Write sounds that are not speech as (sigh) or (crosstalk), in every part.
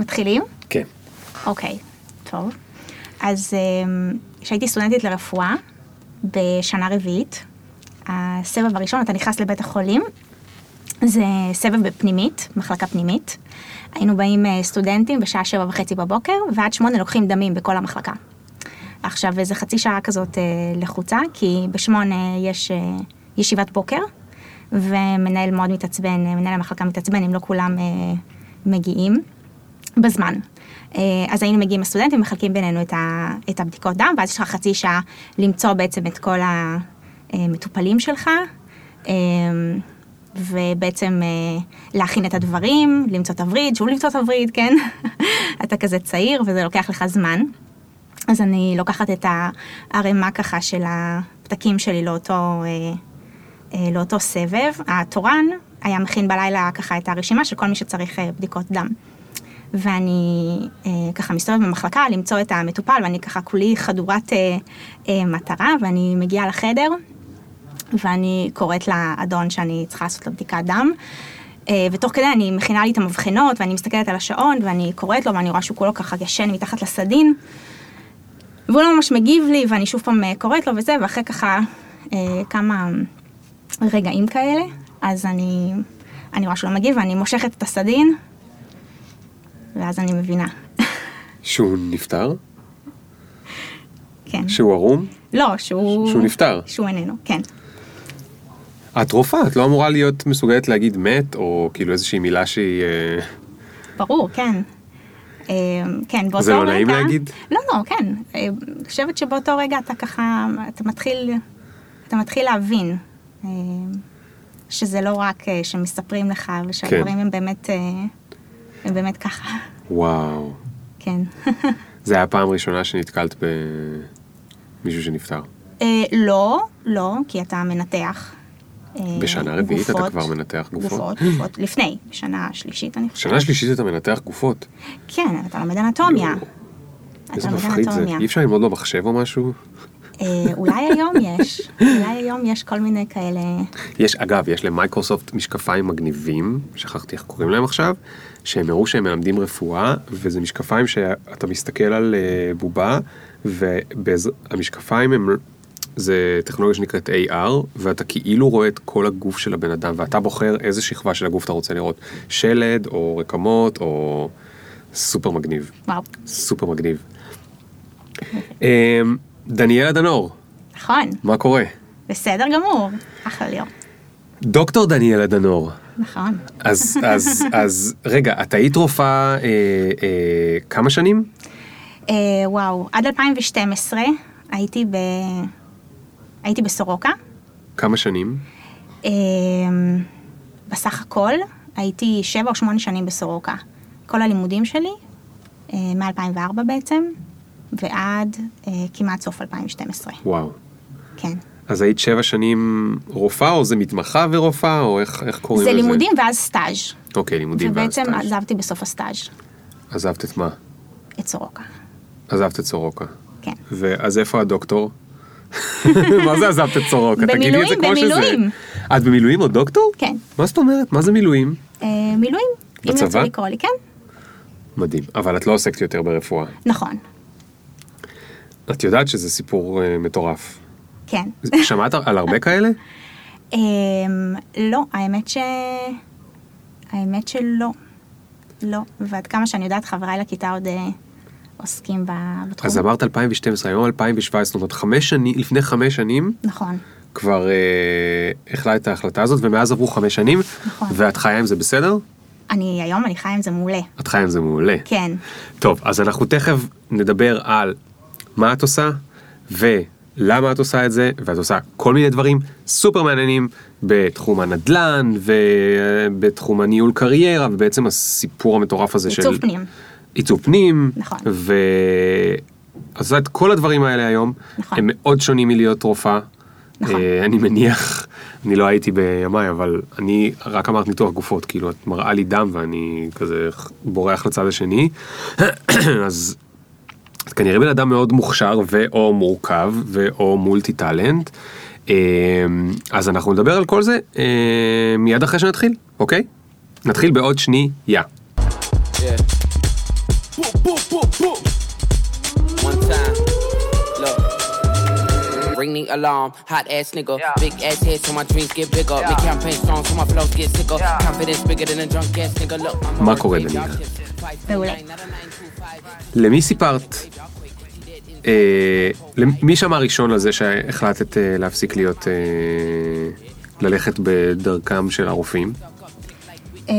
מתחילים? כן. אוקיי, טוב. אז אמ, כשהייתי סטודנטית לרפואה, בשנה רביעית, הסבב הראשון, אתה נכנס לבית החולים, זה סבב בפנימית, מחלקה פנימית. היינו באים אה, סטודנטים בשעה שבע וחצי בבוקר, ועד שמונה לוקחים דמים בכל המחלקה. עכשיו, איזה חצי שעה כזאת אה, לחוצה, כי בשמונה יש אה, ישיבת בוקר, ומנהל מאוד מתעצבן, מנהל המחלקה מתעצבן אם לא כולם מגיעים בזמן. אה, אז היינו מגיעים הסטודנטים, מחלקים בינינו את, ה, את הבדיקות דם, ואז יש לך חצי שעה למצוא בעצם את כל המטופלים שלך. אה, ובעצם אה, להכין את הדברים, למצוא תווריד, שוב למצוא תווריד, כן? (laughs) אתה כזה צעיר וזה לוקח לך זמן. אז אני לוקחת את הערימה ככה של הפתקים שלי לאותו, לאותו סבב. התורן היה מכין בלילה ככה את הרשימה של כל מי שצריך בדיקות דם. ואני אה, ככה מסתובבת במחלקה למצוא את המטופל, ואני ככה כולי חדורת אה, אה, מטרה, ואני מגיעה לחדר, ואני קוראת לאדון שאני צריכה לעשות לו בדיקת דם. אה, ותוך כדי אני מכינה לי את המבחנות, ואני מסתכלת על השעון, ואני קוראת לו, ואני רואה שהוא כולו ככה ישן מתחת לסדין. והוא לא ממש מגיב לי, ואני שוב פעם אה, קוראת לו וזה, ואחרי ככה אה, כמה רגעים כאלה, אז אני, אני רואה שהוא לא מגיב, ואני מושכת את הסדין, ואז אני מבינה. שהוא נפטר? כן. שהוא ערום? לא, שהוא... שהוא נפטר. שהוא איננו, כן. את רופאה, את לא אמורה להיות מסוגלת להגיד מת, או כאילו איזושהי מילה שהיא... אה, ברור, כן. אה, כן, באותו רגע... זה לא נעים להגיד? לא, לא, כן. אה, אני חושבת שבאותו רגע אתה ככה, אתה מתחיל, אתה מתחיל להבין שזה לא רק שמספרים לך, ושהדברים כן. הם באמת, הם באמת ככה. וואו. כן. זה היה הפעם הראשונה שנתקלת במישהו שנפטר. אה, לא, לא, כי אתה מנתח. אה, בשנה רביעית אתה. כבר מנתח גופות? גופות, גופות. לפני, בשנה שלישית אני חושבת. שנה שלישית אתה מנתח גופות. כן, אתה לומד אנטומיה. אתה איזה מפחיד זה. אי אפשר ללמוד במחשב או משהו? אה, אולי היום יש, אולי היום יש כל מיני כאלה, יש, אגב, יש למייקרוסופט משקפיים מגניבים, שכחתי איך קוראים להם עכשיו, שהם הראו שהם מלמדים רפואה, וזה משקפיים שאתה מסתכל על אה, בובה, והמשקפיים הם, זה טכנולוגיה שנקראת AR, ואתה כאילו רואה את כל הגוף של הבן אדם, ואתה בוחר איזה שכבה של הגוף אתה רוצה לראות, שלד, או רקמות, או סופר מגניב, וואו, סופר מגניב. דניאלה דנור, נכון, מה קורה? בסדר גמור, אחלה ליאור, דוקטור דניאלה דנור. נכון. אז, אז, אז, רגע, את היית רופאה אה, אה, כמה שנים? אה, וואו, עד 2012 הייתי ב... הייתי בסורוקה, כמה שנים? אה, בסך הכל הייתי שבע או שמונה שנים בסורוקה. כל הלימודים שלי, אה, מ-2004 בעצם, ועד אה, כמעט סוף 2012, וואו. כן. אז היית שבע שנים רופאה, או זה מתמחה ורופאה, או איך, איך קוראים זה לזה? לימודים ואז סטאז'. אוקיי, לימודים ואז ובעצם סטאז'. עזבתי בסוף הסטאז' עזבת את מה? את סורוקה, עזבת את סורוקה. כן. ואז איפה הדוקטור? (laughs) מה זה עזבת את סורוקה? תגידי את זה כמו שזה. במילואים. את במילואים או דוקטור? כן. מה זאת אומרת? מה זה מילואים? אה, מילואים, אם בצבא? ירצו לקרוא לי, כן. מדהים. אבל את לא עוסקת יותר ברפואה. נכון, את יודעת שזה סיפור אה, מטורף. כן. שמעת על הרבה (laughs) כאלה? אמ, לא, האמת ש... האמת שלא. לא. ועד כמה שאני יודעת, חבריי לכיתה עוד אה, עוסקים בתחום. אז אמרת 2012, היום 2017, זאת אומרת חמש שנים, לפני חמש שנים נכון, כבר אה, החלטת את ההחלטה הזאת, ומאז עברו חמש שנים, נכון. ואת חיה עם זה בסדר? אני היום, אני חיה עם זה מעולה. את חיה עם זה מעולה. כן, טוב, אז אנחנו תכף נדבר על מה את עושה, ולמה את עושה את זה, ואת עושה כל מיני דברים סופר מעניינים בתחום הנדל"ן, ובתחום הניהול קריירה, ובעצם הסיפור המטורף הזה של... עיצוב פנים. עיצוב פנים. נכון. ו... אז את יודעת, כל הדברים האלה היום, נכון. הם מאוד שונים מלהיות רופאה. נכון. אה, אני מניח, אני לא הייתי בימיי, אבל אני רק אמרת ניתוח גופות, כאילו את מראה לי דם ואני כזה בורח לצד השני. (clears throat) אז את כנראה בן אדם מאוד מוכשר ואו מורכב ואו מולטי טאלנט. אה, אז אנחנו נדבר על כל זה אה, מיד אחרי שנתחיל, אוקיי? נתחיל בעוד שנייה. Yeah. One time, look. Ring the alarm, hot ass nigga. Big ass head, so my dreams get bigger. Make campaign strong, so my flows get sicker. Confidence bigger than a drunk ass nigga. Look, I'm מה קורה. Five, מעולה. a. למי סיפרת? אה, מי שם הראשון לזה שהחלטת אה, להפסיק להיות, אה, ללכת בדרכם של הרופאים? אמ,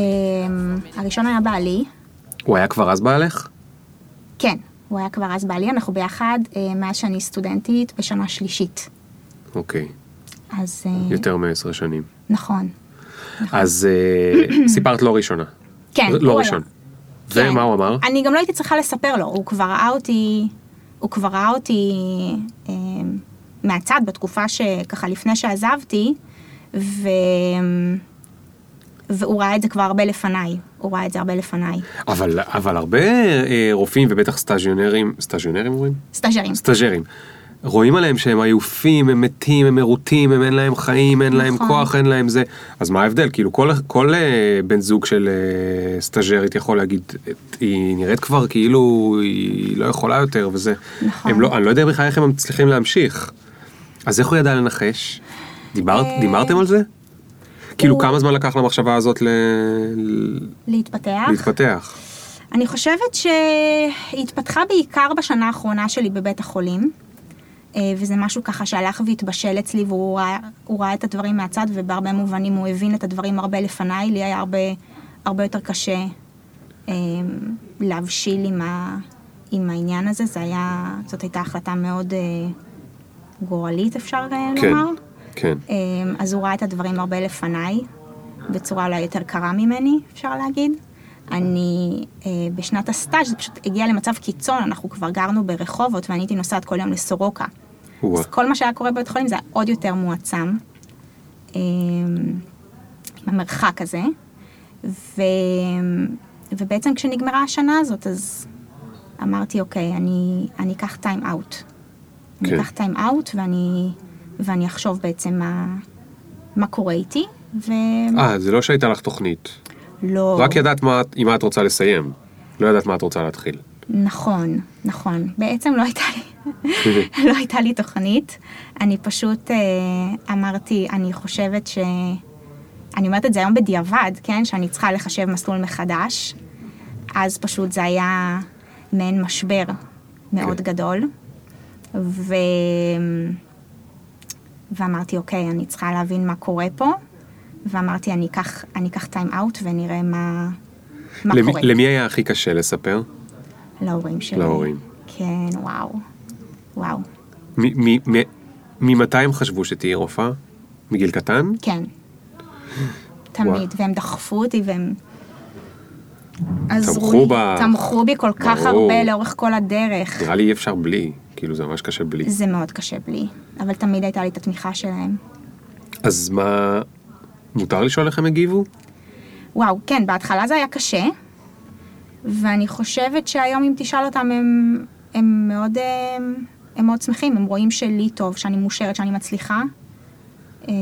הראשון היה בעלי, הוא היה כבר אז בעלך? כן, הוא היה כבר אז בעלי, אנחנו ביחד אה, מאז שאני סטודנטית בשנה שלישית. אוקיי, אז אה, יותר מעשר שנים. נכון. אז אה, סיפרת לא ראשונה. כן, לא ראשון. היה. ומה הוא אמר? אני גם לא הייתי צריכה לספר לו, הוא כבר ראה אותי, הוא כבר ראה אותי אה, מהצד בתקופה שככה לפני שעזבתי, ו... והוא ראה את זה כבר הרבה לפניי, הוא ראה את זה הרבה לפניי. אבל, אבל הרבה אה, רופאים ובטח סטאז'יונרים, סטאז'יונרים אומרים? סטאז'רים. סטאז'רים. רואים עליהם שהם עייפים, הם מתים, הם מרוטים, הם אין להם חיים, אין להם נכון. כוח, אין להם זה. אז מה ההבדל? כאילו כל, כל אה, בן זוג של אה, סטאז'רית יכול להגיד, "את- היא נראית כבר כאילו היא לא יכולה יותר וזה. נכון. לא, אני לא יודע בכלל איך הם מצליחים להמשיך. אז איך הוא ידע לנחש? דיברת, אה, דיברתם על זה? כאילו הוא- כמה זמן לקח למחשבה הזאת ל... להתפתח. להתפתח? אני חושבת שהיא התפתחה בעיקר בשנה האחרונה שלי בבית החולים, אה, וזה משהו ככה שהלך והתבשל אצלי, והוא ראה, ראה את הדברים מהצד, ובהרבה מובנים הוא הבין את הדברים הרבה לפניי, לי היה הרבה, הרבה יותר קשה אה, להבשיל עם, ה, עם העניין הזה, זה היה, זאת הייתה החלטה מאוד אה, גורלית, אפשר אה, כן, לומר. כן. אה, אז הוא ראה את הדברים הרבה לפניי, בצורה אולי יותר קרה ממני, אפשר להגיד. אני אה, בשנת הסטאז' זה פשוט הגיע למצב קיצון, אנחנו כבר גרנו ברחובות ואני הייתי נוסעת כל יום לסורוקה. אז כל מה שהיה קורה בבית חולים זה היה עוד יותר מועצם, אה, המרחק הזה. ו... ובעצם כשנגמרה השנה הזאת, אז אמרתי, אוקיי, אני, אני אקח טיים אאוט. אני כן. אקח טיים אאוט ואני, ואני אחשוב בעצם מה, מה קורה איתי. אה, זה לא שהייתה לך תוכנית. רק ידעת מה, עם מה את רוצה לסיים. לא ידעת מה את רוצה להתחיל. נכון, נכון. בעצם לא הייתה לי, (laughs) לא הייתה לי תוכנית. אני פשוט אה, אמרתי, אני חושבת ש... אני אומרת את זה היום בדיעבד, כן? שאני צריכה לחשב מסלול מחדש. אז פשוט זה היה מעין משבר מאוד כן. גדול. ו... ואמרתי, אוקיי, אני צריכה להבין מה קורה פה. ואמרתי, אני אקח, אני אקח טיים אאוט ונראה מה, מה למי, קורה. למי היה הכי קשה לספר? להורים שלי. להורים. כן, וואו. וואו. ממתי הם חשבו שתהיי רופאה? מגיל קטן? כן. תמיד, והם דחפו אותי והם... עזרו תמכו לי, ב- תמכו בי כל כך ברור. הרבה לאורך כל הדרך. נראה לי אי אפשר בלי. כאילו זה ממש קשה בלי. זה מאוד קשה בלי, אבל תמיד הייתה לי את התמיכה שלהם. אז מה... מותר לשאול איך הם הגיבו? וואו, כן, בהתחלה זה היה קשה, ואני חושבת שהיום אם תשאל אותם, הם, הם, מאוד, אה, הם מאוד שמחים, הם רואים שלי טוב, שאני מאושרת, שאני מצליחה, אה,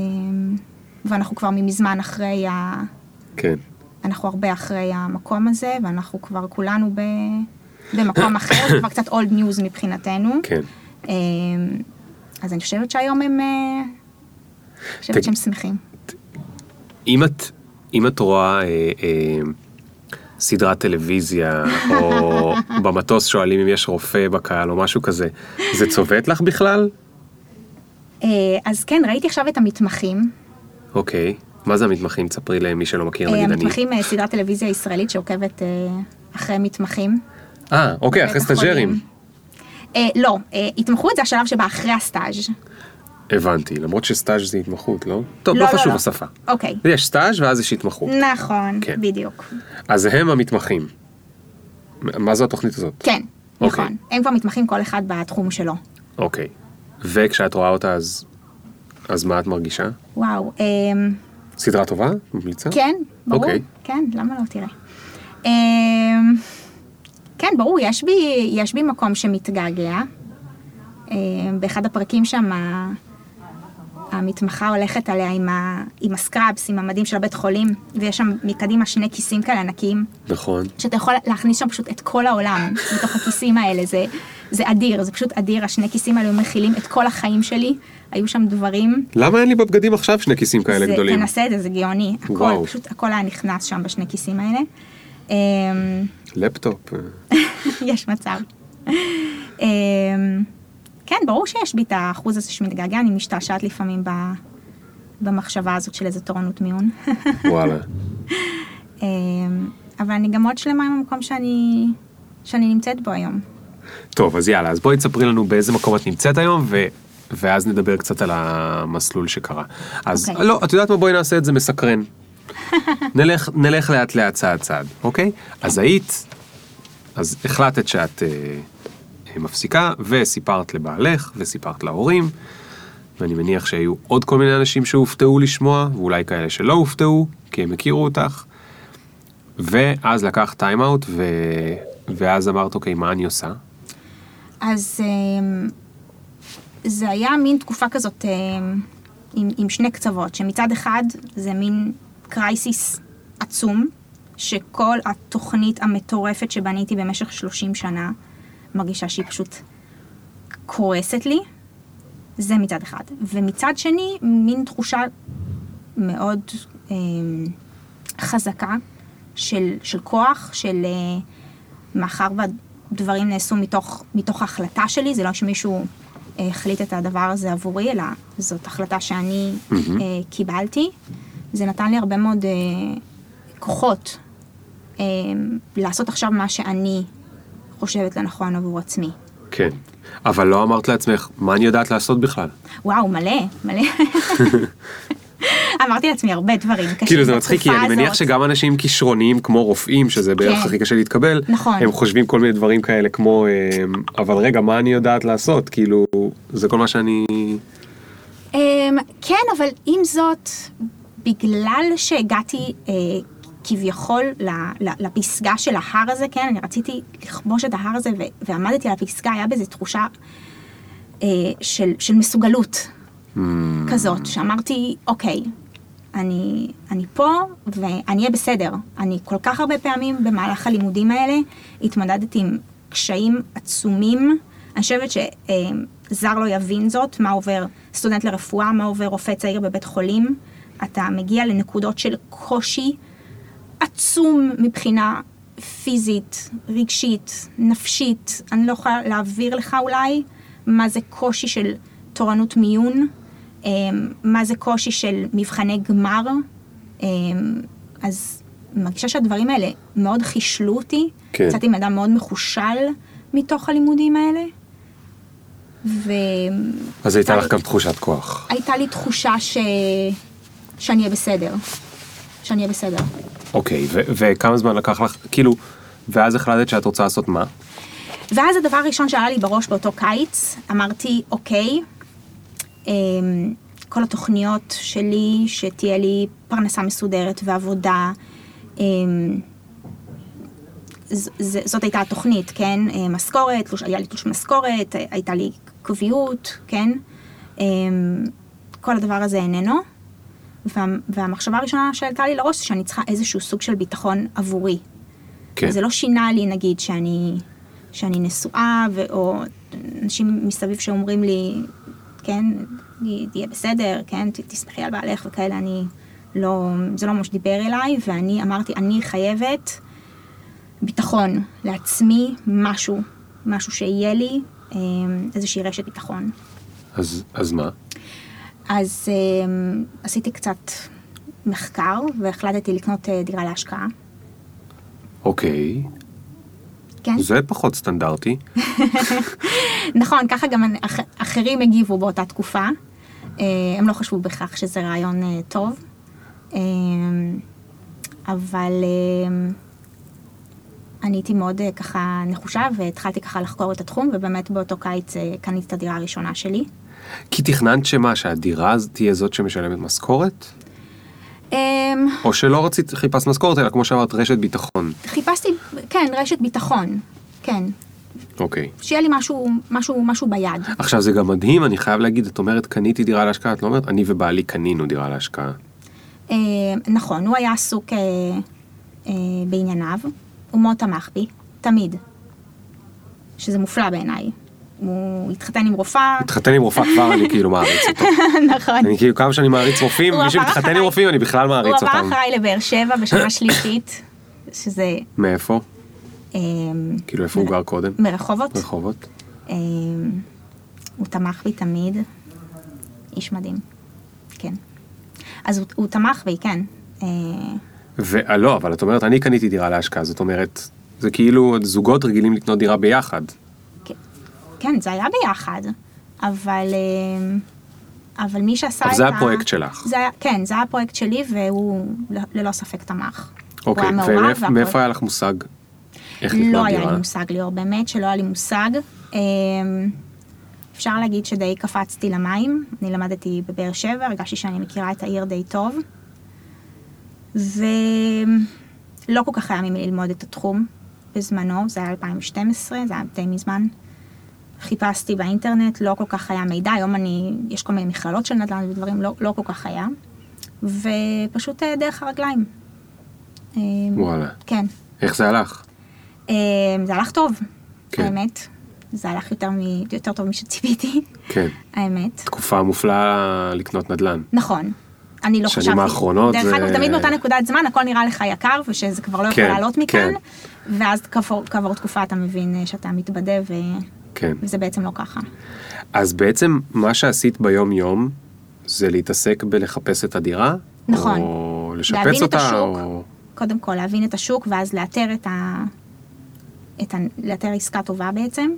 ואנחנו כבר מזמן אחרי ה... כן. אנחנו הרבה אחרי המקום הזה, ואנחנו כבר כולנו ב... במקום אחר, זה כבר קצת אולד ניוז מבחינתנו. כן. אה, אז אני חושבת שהיום הם... אני חושבת שהם שמחים. אם את, אם את רואה אה, אה, סדרת טלוויזיה, או (laughs) במטוס שואלים אם יש רופא בקהל או משהו כזה, זה צובט לך בכלל? אה, אז כן, ראיתי עכשיו את המתמחים. אוקיי. מה זה המתמחים? תספרי למי שלא מכיר, אה, נגיד אני. המתמחים, אה, סדרת טלוויזיה ישראלית שעוקבת אה, אחרי מתמחים. אה, אוקיי, אחרי. סטאז'רים. לא, התמחות זה השלב שבא אחרי הסטאז'. הבנתי, למרות שסטאז' זה התמחות, לא? טוב, לא, לא, לא, חשוב לא. השפה. אוקיי, יש סטאז' ואז יש התמחות. נכון, כן. בדיוק. אז הם המתמחים. מה זו התוכנית הזאת? כן, אוקיי. נכון. הם כבר מתמחים כל אחד בתחום שלו. אוקיי. וכשאת רואה אותה אז... אז מה את מרגישה? וואו, אה, סדרה טובה? ממליצה? כן, ברור. אוקיי. כן, למה לא תראה. אה, כן, ברור, יש בי, יש בי מקום שמתגעגע. אה, באחד הפרקים שם, המתמחה הולכת עליה עם, ה, עם הסקראבס, עם המדים של הבית חולים, ויש שם מקדימה שני כיסים כאלה ענקיים, נכון. שאתה יכול להכניס שם פשוט את כל העולם (laughs) לתוך הכיסים האלה, זה, זה אדיר, זה פשוט אדיר, השני כיסים האלה מכילים את כל החיים שלי, היו שם דברים. למה אין לי בבגדים עכשיו שני כיסים כאלה זה, גדולים? תנסה את זה, זה גאוני, הכל, וואו. פשוט הכל היה נכנס שם בשני כיסים האלה. אמ, לפטופ. (laughs) אה, יש מצב. כן, ברור שיש בי את האחוז הזה שמתגעגע, אני משתעשעת לפעמים ב, במחשבה הזאת של איזה תורנות מיון. (laughs) וואלה. אמ, אבל אני גם מאוד שלמה עם המקום שאני, שאני נמצאת בו היום. טוב, אז יאללה, אז בואי תספרי לנו באיזה מקום את נמצאת היום, ו... ואז נדבר קצת על המסלול שקרה. אז אוקיי. לא, את יודעת מה? בואי נעשה את זה מסקרן. (laughs) נלך, נלך לאט לאט צעד צעד, אוקיי? אז היית, אז החלטת שאת אה, מפסיקה, וסיפרת לבעלך, וסיפרת להורים, ואני מניח שהיו עוד כל מיני אנשים שהופתעו לשמוע, ואולי כאלה שלא הופתעו, כי הם הכירו אותך. ואז לקחת טיים אאוט, ו... ואז אמרת, אוקיי, מה אני עושה? אז אמ, זה היה מין תקופה כזאת אמ, עם, עם שני קצוות, שמצד אחד זה מין קרייסיס עצום, שכל התוכנית המטורפת שבניתי במשך 30 שנה, מרגישה שהיא פשוט קורסת לי, זה מצד אחד. ומצד שני, מין תחושה מאוד אמ, חזקה של, של כוח, של אה, מאחר והדברים נעשו מתוך, מתוך ההחלטה שלי, זה לא שמישהו אה, החליט את הדבר הזה עבורי, אלא זאת החלטה שאני אה, קיבלתי. זה נתן לי הרבה מאוד אה, כוחות אה, לעשות עכשיו מה שאני חושבת לנכון עבור עצמי. כן. אבל לא אמרת לעצמך, מה אני יודעת לעשות בכלל? וואו, מלא, מלא. אמרתי לעצמי הרבה דברים קשים כאילו זה מצחיק, כי אני מניח הזאת. שגם אנשים כישרוניים כמו רופאים, שזה בערך כן. הכי קשה להתקבל, נכון. הם חושבים כל מיני דברים כאלה כמו, אה, אבל רגע, מה אני יודעת לעשות? כאילו, זה כל מה שאני... אמ, כן, אבל עם זאת, בגלל שהגעתי אה, כביכול לפסגה של ההר הזה, כן, אני רציתי לכבוש את ההר הזה ו- ועמדתי על הפסגה, היה בזה תחושה אה, של, של מסוגלות כזאת, שאמרתי, אוקיי, אני, אני פה ואני אהיה בסדר. אני כל כך הרבה פעמים במהלך הלימודים האלה התמודדתי עם קשיים עצומים. אני חושבת שזר לא יבין זאת, מה עובר סטודנט לרפואה, מה עובר רופא צעיר בבית חולים. אתה מגיע לנקודות של קושי עצום מבחינה פיזית, רגשית, נפשית. אני לא יכולה להעביר לך אולי מה זה קושי של תורנות מיון, אמ, מה זה קושי של מבחני גמר. אמ, אז אני מרגישה שהדברים האלה מאוד חישלו אותי. כן. יצאתי עם אדם מאוד מחושל מתוך הלימודים האלה. והייתה אז הייתה לך גם תחושת כוח. לי תחושה ש... שאני אהיה בסדר. שאני אהיה בסדר. אוקיי, ו- וכמה זמן לקח לך, כאילו, ואז החלטת שאת רוצה לעשות מה? ואז הדבר הראשון שעלה לי בראש באותו קיץ, אמרתי, אוקיי, אמ, כל התוכניות שלי, שתהיה לי פרנסה מסודרת ועבודה, אמ, ז- ז- זאת הייתה התוכנית, כן? אה, משכורת, היה לי תלוש משכורת, אה, הייתה לי קביעות, כן? אמ, כל הדבר הזה איננו. וה, והמחשבה הראשונה שעלתה לי לראש שאני צריכה איזשהו סוג של ביטחון עבורי. כן. זה לא שינה לי, נגיד, שאני, שאני נשואה, ו- או אנשים מסביב שאומרים לי, כן, תהיה בסדר, כן, ת- תסמכי על בעלך וכאלה, אני לא, זה לא ממש דיבר אליי, ואני אמרתי, אני חייבת ביטחון לעצמי, משהו, משהו שיהיה לי, אה, איזושהי רשת ביטחון. אז, אז מה? אז אה, עשיתי קצת מחקר, והחלטתי לקנות אה, דירה להשקעה. אוקיי, כן. זה פחות סטנדרטי. (laughs) נכון, ככה גם אח, אחרים הגיבו באותה תקופה. אה, הם לא חשבו בכך שזה רעיון אה, טוב. אה, אבל אה, אני הייתי מאוד אה, ככה נחושה והתחלתי ככה לחקור את התחום, ובאמת באותו קיץ אה, קניתי את הדירה הראשונה שלי. כי תכננת שמה, שהדירה תהיה זאת שמשלמת משכורת? אה, או שלא רצית, חיפשת משכורת, אלא כמו שאמרת, רשת ביטחון. חיפשתי, כן, רשת ביטחון, כן. אוקיי. שיהיה לי משהו, משהו, משהו ביד. עכשיו זה גם מדהים, אני חייב להגיד, את אומרת קניתי דירה להשקעה, את לא אומרת אני ובעלי קנינו דירה להשקעה. אה, נכון, הוא היה עסוק אה, אה, בענייניו, הוא מאוד תמך בי, תמיד. שזה מופלא בעיניי. הוא התחתן עם רופאה, התחתן עם רופאה כבר אני כאילו מעריץ אותו. (laughs) נכון. אני כאילו כמה שאני מעריץ רופאים, הוא מי עבר שמתחתן עם. רופאים אני בכלל הוא מעריץ עבר אותם. אחריי לבאר שבע בשנה שלישית, שזה מאיפה? אה, כאילו איפה הוא גר קודם? מרחובות. רחובות? אה, הוא תמך בי תמיד, איש מדהים, כן. אז הוא, הוא תמך בי, כן. אה, ולא, אבל את אומרת אני קניתי דירה להשקעה, זאת אומרת, זה כאילו זוגות רגילים לקנות דירה ביחד. כן, זה היה ביחד, אבל, אה, אבל מי שעשה אבל את זה ה... הפרויקט שלך. זה היה, כן, זה היה הפרויקט שלי, והוא ללא ספק תמך. אוקיי, היה ומאיפה והפרויקט- היה לך מושג? איך לא היה? לי מושג, ליאור, באמת שלא היה לי מושג. אה, אפשר להגיד שדי קפצתי למים, אני למדתי בבאר שבע, הרגשתי שאני מכירה את העיר די טוב. ולא כל כך היה ממי ללמוד את התחום בזמנו, זה היה 2012, זה היה די מזמן. חיפשתי באינטרנט, לא כל כך היה מידע, היום אני, יש כל מיני מכללות של נדל"ן ודברים, לא, לא כל כך היה. ופשוט אה, דרך הרגליים. אה, וואלה. כן. איך זה הלך? אה, זה הלך טוב, כן. האמת. זה הלך יותר, מ... יותר טוב משציפיתי, כן. האמת. תקופה מופלאה לקנות נדל"ן. נכון. אני לא שנים חשבתי. האחרונות דרך זה- אגב, תמיד באותה נקודת זמן הכל נראה לך יקר, ושזה כבר לא יכול כן, לעלות מכאן, כן. ואז כעבור, כעבור תקופה אתה מבין שאתה מתבדה, ו... כן. וזה בעצם לא ככה. אז בעצם מה שעשית ביום יום זה להתעסק בלחפש את הדירה? נכון. או לשפץ להבין את אותה? השוק. או... קודם כל, להבין את השוק, ואז לאתר את ה... את ה... לאתר עסקה טובה בעצם,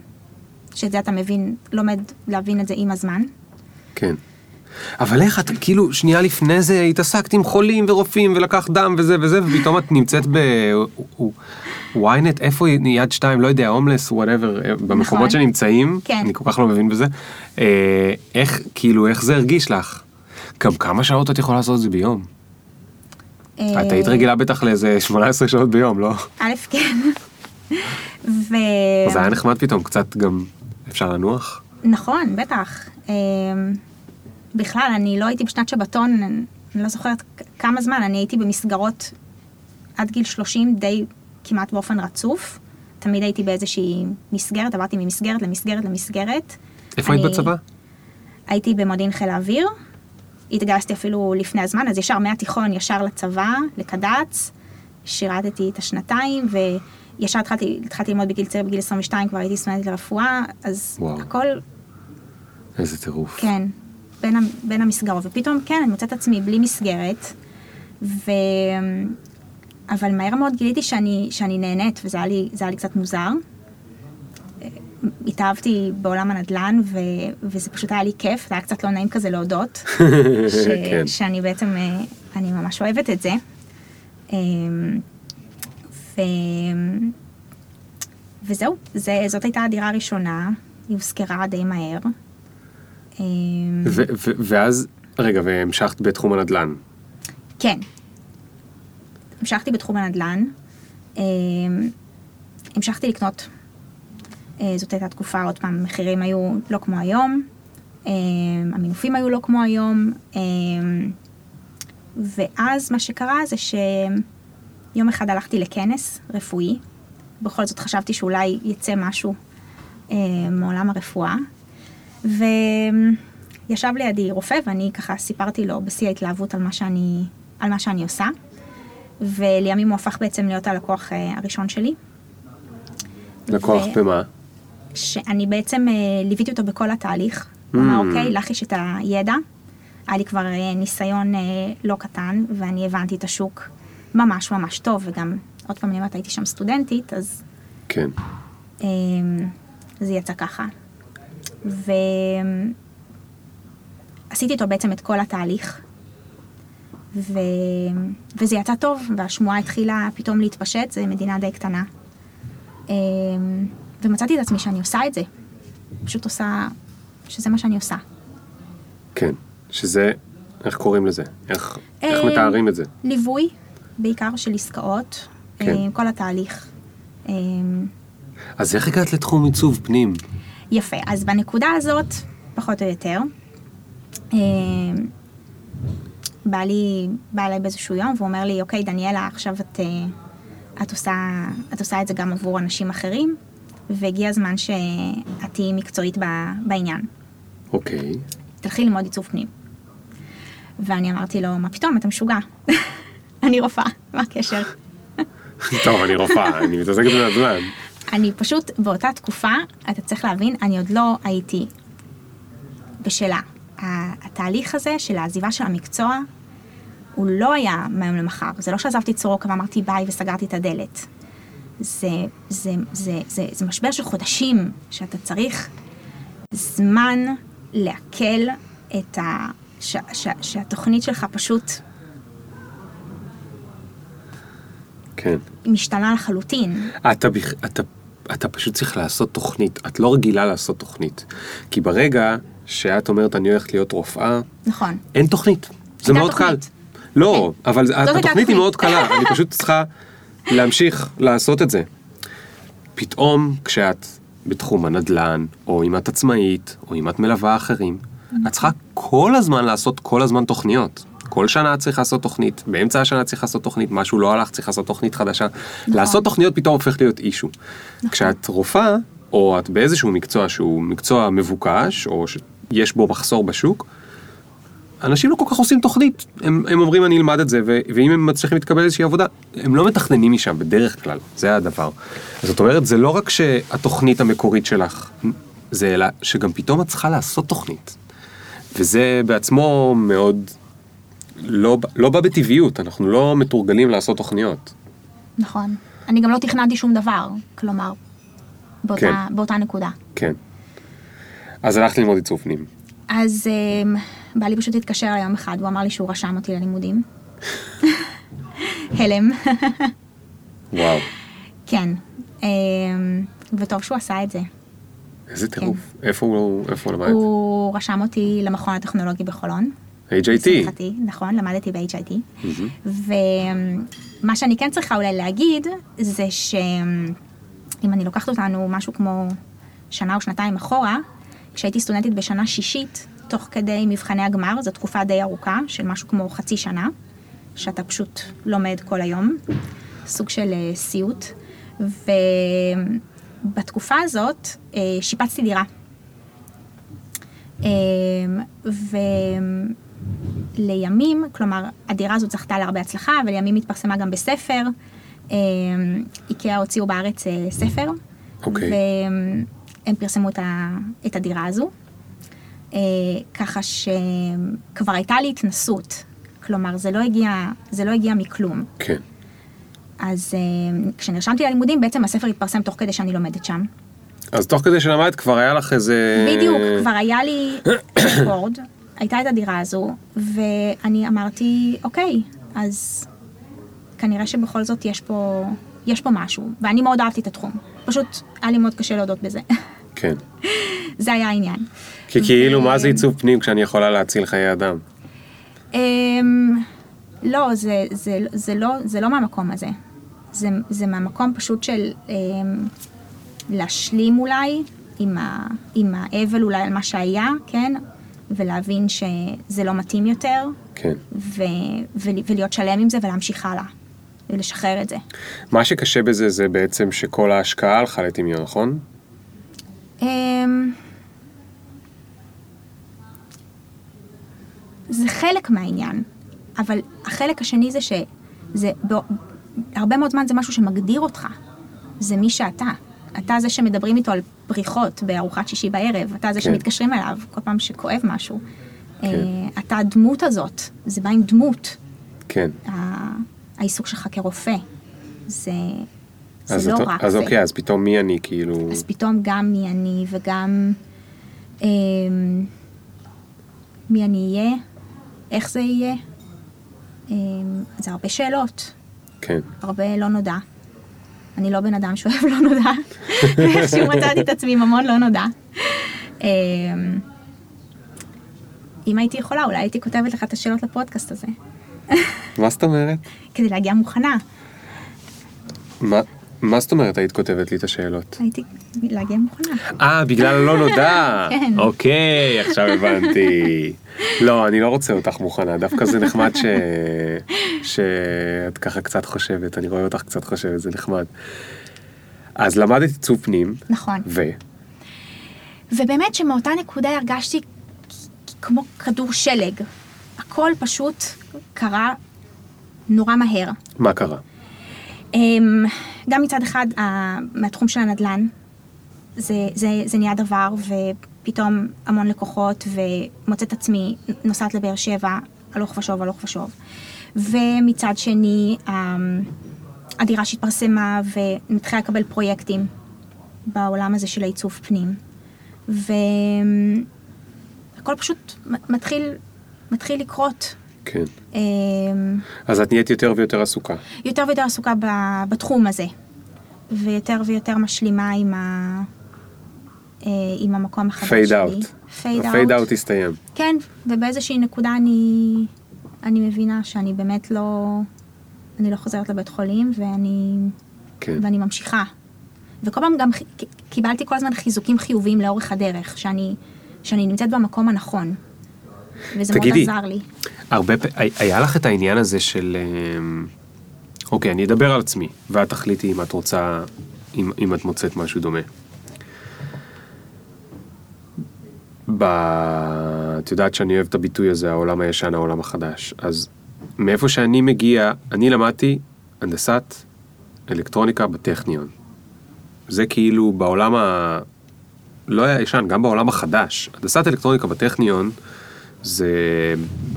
שאת זה אתה מבין, לומד להבין את זה עם הזמן. כן. אבל איך את כאילו שנייה לפני זה התעסקת עם חולים ורופאים ולקח דם וזה וזה ופתאום את נמצאת ב-ynet איפה היא יד שתיים לא יודע הומלס whatever במקומות שנמצאים כן. אני כל כך לא מבין בזה אה, איך כאילו איך זה הרגיש לך. גם כמה שעות את יכולה לעשות את זה ביום? את היית רגילה בטח לאיזה 18 שעות ביום לא? א', כן. ו... אז היה נחמד פתאום קצת גם אפשר לנוח? נכון, בטח. בכלל, אני לא הייתי בשנת שבתון, אני לא זוכרת כמה זמן, אני הייתי במסגרות עד גיל 30 די כמעט באופן רצוף. תמיד הייתי באיזושהי מסגרת, עברתי ממסגרת למסגרת למסגרת. איפה היית אני- בצבא? הייתי במודיעין חיל האוויר, התגייסתי אפילו לפני הזמן, אז ישר מהתיכון, ישר לצבא, לקד"צ, שירתתי את השנתיים, וישר התחלתי, התחלתי ללמוד בגיל צעיר, בגיל 22 כבר הייתי סטודנטית לרפואה, אז וואו. הכל, איזה טירוף. כן, בין, בין המסגרות, ופתאום, כן, אני מוצאת עצמי בלי מסגרת, ו... אבל מהר מאוד גיליתי שאני, שאני נהנית, וזה היה לי, היה לי קצת מוזר. התאהבתי בעולם הנדל"ן, ו... וזה פשוט היה לי כיף, זה היה קצת לא נעים כזה להודות, (laughs) ש... כן. שאני בעצם, אה, אני ממש אוהבת את זה. אמ, ו... וזהו, זה, זאת הייתה הדירה הראשונה, היא הושכרה די מהר. אמ, ו- ו- ואז, רגע, והמשכת בתחום הנדל"ן. כן. המשכתי בתחום הנדל"ן. אמ, המשכתי לקנות. אה, זאת הייתה תקופה, עוד פעם, המחירים היו לא כמו היום. אמ, המינופים היו לא כמו היום. ואז מה שקרה זה שיום אחד הלכתי לכנס רפואי. בכל זאת חשבתי שאולי יצא משהו אה, מעולם הרפואה. וישב לידי רופא ואני ככה סיפרתי לו בשיא ההתלהבות על מה שאני, על מה שאני עושה. ולימים הוא הפך בעצם להיות הלקוח אה, הראשון שלי. לקוח ו- במה? שאני בעצם אה, ליוויתי אותו בכל התהליך. הוא אמר, Mm. אוקיי, לך יש את הידע. היה לי כבר אה, ניסיון לא קטן, ואני הבנתי את השוק ממש ממש טוב, וגם, עוד פעם, אני אומרת, הייתי שם סטודנטית, אז כן. זה יצא ככה. ועשיתי איתו בעצם את כל התהליך, ו... וזה יצא טוב, והשמועה התחילה פתאום להתפשט, זו מדינה די קטנה. אה, ומצאתי את עצמי שאני עושה את זה. פשוט עושה, שזה מה שאני עושה. כן. שזה, איך קוראים לזה? איך, איך אה, מתארים את זה? ליווי, בעיקר של עסקאות, כן. אה, כל התהליך. אז איך הגעת לתחום עיצוב פנים? יפה, אז בנקודה הזאת, פחות או יותר, אה, בא לי, בא אליי באיזשהו יום והוא אומר לי, אוקיי, דניאלה, עכשיו את, אה, את, עושה, את עושה את זה גם עבור אנשים אחרים, והגיע הזמן שאת תהיי מקצועית ב- בעניין. אוקיי. תלכי ללמוד עיצוב פנים. ואני אמרתי לו, מה פתאום, אתה משוגע. (laughs) אני רופאה, מה הקשר? טוב, אני רופאה, אני מתעסקת הזמן. אני פשוט, באותה תקופה, אתה צריך להבין, אני עוד לא הייתי בשלה. התהליך הזה של העזיבה של המקצוע, הוא לא היה מהיום למחר. זה לא שעזבתי את סורוקה ואמרתי ביי וסגרתי את הדלת. זה, זה, זה, זה, זה משבר של חודשים, שאתה צריך זמן לעכל את ה... ש, ש, שהתוכנית שלך פשוט כן. משתנה לחלוטין. אתה, אתה, אתה פשוט צריך לעשות תוכנית, את לא רגילה לעשות תוכנית. כי ברגע שאת אומרת אני הולכת להיות רופאה, נכון. אין תוכנית. זה מאוד תוכנית. קל. לא, אבל הייתה התוכנית היא תוכנית. מאוד קלה, אני פשוט צריכה להמשיך לעשות את זה. פתאום כשאת בתחום הנדל"ן, או אם את עצמאית, או אם את מלווה אחרים, את צריכה כל הזמן לעשות כל הזמן תוכניות. כל שנה צריכה לעשות תוכנית, באמצע השנה צריך לעשות תוכנית, משהו לא הלך, צריך לעשות תוכנית חדשה. לעשות תוכניות פתאום הופך להיות אישו. כשאת רופאה, או את באיזשהו מקצוע שהוא מקצוע מבוקש, או שיש בו מחסור בשוק, אנשים לא כל כך עושים תוכנית. הם, הם אומרים אני אלמד את זה, ו, ואם הם מצליחים להתקבל איזושהי עבודה, הם לא מתכננים משם בדרך כלל, זה הדבר. זאת אומרת, זה לא רק שהתוכנית המקורית שלך, זה אלא שגם פתאום את צריכה לעשות תוכנית. וזה בעצמו מאוד לא, לא בא בטבעיות, אנחנו לא מתורגלים לעשות תוכניות. נכון. אני גם לא תכננתי שום דבר, כלומר, באותה, כן. באותה נקודה. כן. אז הלכת ללמוד עיצוב פנים. אז um, בעלי פשוט התקשר אליי יום אחד, הוא אמר לי שהוא רשם אותי ללימודים. (laughs) הלם. וואו, כן. Um, וטוב שהוא עשה את זה. איזה טירוף. איפה הוא, איפה הוא למד? הוא רשם אותי למכון הטכנולוגי בחולון. HIT. לשמחתי, נכון, למדתי ב-HIT. ומה שאני כן צריכה אולי להגיד, זה שאם אני לוקחת אותנו משהו כמו שנה או שנתיים אחורה, כשהייתי סטודנטית בשנה שישית, תוך כדי מבחני הגמר, זו תקופה די ארוכה, של משהו כמו חצי שנה, שאתה פשוט לומד כל היום, סוג של אה, סיוט. ובתקופה הזאת אה, שיפצתי דירה. אה, ולימים, כלומר, הדירה הזאת זכתה להרבה הצלחה, ולימים התפרסמה גם בספר. אה, איקאה הוציאו בארץ אה, ספר, אוקיי. והם פרסמו את, ה, את הדירה הזו. אה, ככה שכבר הייתה לי התנסות, כלומר, זה לא הגיע, זה לא הגיע מכלום. כן. אז אה, כשנרשמתי ללימודים, בעצם הספר התפרסם תוך כדי שאני לומדת שם. אז תוך כדי שלמדת כבר היה לך איזה... בדיוק, כבר היה לי (coughs) בורד, הייתה את הדירה הזו, ואני אמרתי, אוקיי, אז כנראה שבכל זאת יש פה, יש פה משהו, ואני מאוד אהבתי את התחום. פשוט היה לי מאוד קשה להודות בזה. כן. (laughs) זה היה העניין. כי כאילו, ו- מה זה עיצוב פנים כשאני יכולה להציל חיי אדם? אמ, לא, זה, זה, זה לא, זה לא מהמקום הזה. זה, זה מהמקום פשוט של אמ, להשלים אולי עם, ה, עם האבל אולי על מה שהיה, כן? ולהבין שזה לא מתאים יותר, כן. ו, ו, ולהיות שלם עם זה ולהמשיך הלאה. ולשחרר את זה. מה שקשה בזה זה בעצם שכל ההשקעה הלכה לטמיון, נכון? אמ, זה חלק מהעניין, אבל החלק השני זה שזה, הרבה מאוד זמן זה משהו שמגדיר אותך. זה מי שאתה. אתה זה שמדברים איתו על פריחות בארוחת שישי בערב, אתה זה כן. שמתקשרים אליו כל פעם שכואב משהו. אה, אתה הדמות הזאת, זה בא עם דמות. כן. ה- העיסוק שלך כרופא. זה, אז זה לא אתה- רק אז זה. אוקיי, אז פתאום מי אני, כאילו... אז פתאום גם מי אני וגם אמ, מי אני אהיה, איך זה יהיה. אמ, זה הרבה שאלות, כן. הרבה לא נודע. אני לא בן אדם שאוהב לא נודע, ואיכשהו מצאתי את עצמי עם המון לא נודע. אמ, אם הייתי יכולה, אולי הייתי כותבת לך את השאלות לפודקאסט הזה, מה זאת אומרת? כדי להגיע מוכנה. מה? מה זאת אומרת היית כותבת לי את השאלות? הייתי להגיע מוכנה. אה, בגלל הלא נודע. (laughs) כן. אוקיי, עכשיו הבנתי. לא, אני לא רוצה אותך מוכנה, דווקא זה נחמד ש... (laughs) שאת ככה קצת חושבת, אני רואה אותך קצת חושבת, זה נחמד. אז למדת עיצוב פנים, נכון. ו... ובאמת שמאותה נקודה הרגשתי כמו כדור שלג. הכל פשוט קרה נורא מהר. מה קרה? אמ, גם מצד אחד, מהתחום של הנדל"ן, זה, זה, זה נהיה דבר, ופתאום המון לקוחות, ומוצאת עצמי נוסעת לבאר שבע, הלוך ושוב, הלוך ושוב. ומצד שני, אמ, הדירה שהתפרסמה, ומתחילה לקבל פרויקטים בעולם הזה של העיצוב פנים. והכל פשוט מתחיל, מתחיל לקרות. כן. אמ, אז את נהיית יותר ויותר עסוקה. יותר ויותר עסוקה בתחום הזה, ויותר ויותר משלימה עם, ה... אה, עם המקום החדש fade שלי. out. fade out. הסתיים. כן, ובאיזושהי נקודה אני, אני מבינה שאני באמת לא, אני לא חוזרת לבית חולים, ואני, כן. ואני ממשיכה. וכל פעם גם קיבלתי כל הזמן חיזוקים חיוביים לאורך הדרך, שאני, שאני נמצאת במקום הנכון. וזה תגידי, מאוד עזר לי. הרבה היה לך את העניין הזה של... אמ, אוקיי, אני אדבר על עצמי, ואת תחליטי אם את רוצה, אם, אם את מוצאת משהו דומה. ב... את יודעת שאני אוהב את הביטוי הזה, העולם הישן, העולם החדש. אז מאיפה שאני מגיע, אני למדתי הנדסת אלקטרוניקה בטכניון. זה כאילו בעולם ה... לא היה ישן, גם בעולם החדש. הנדסת אלקטרוניקה בטכניון זה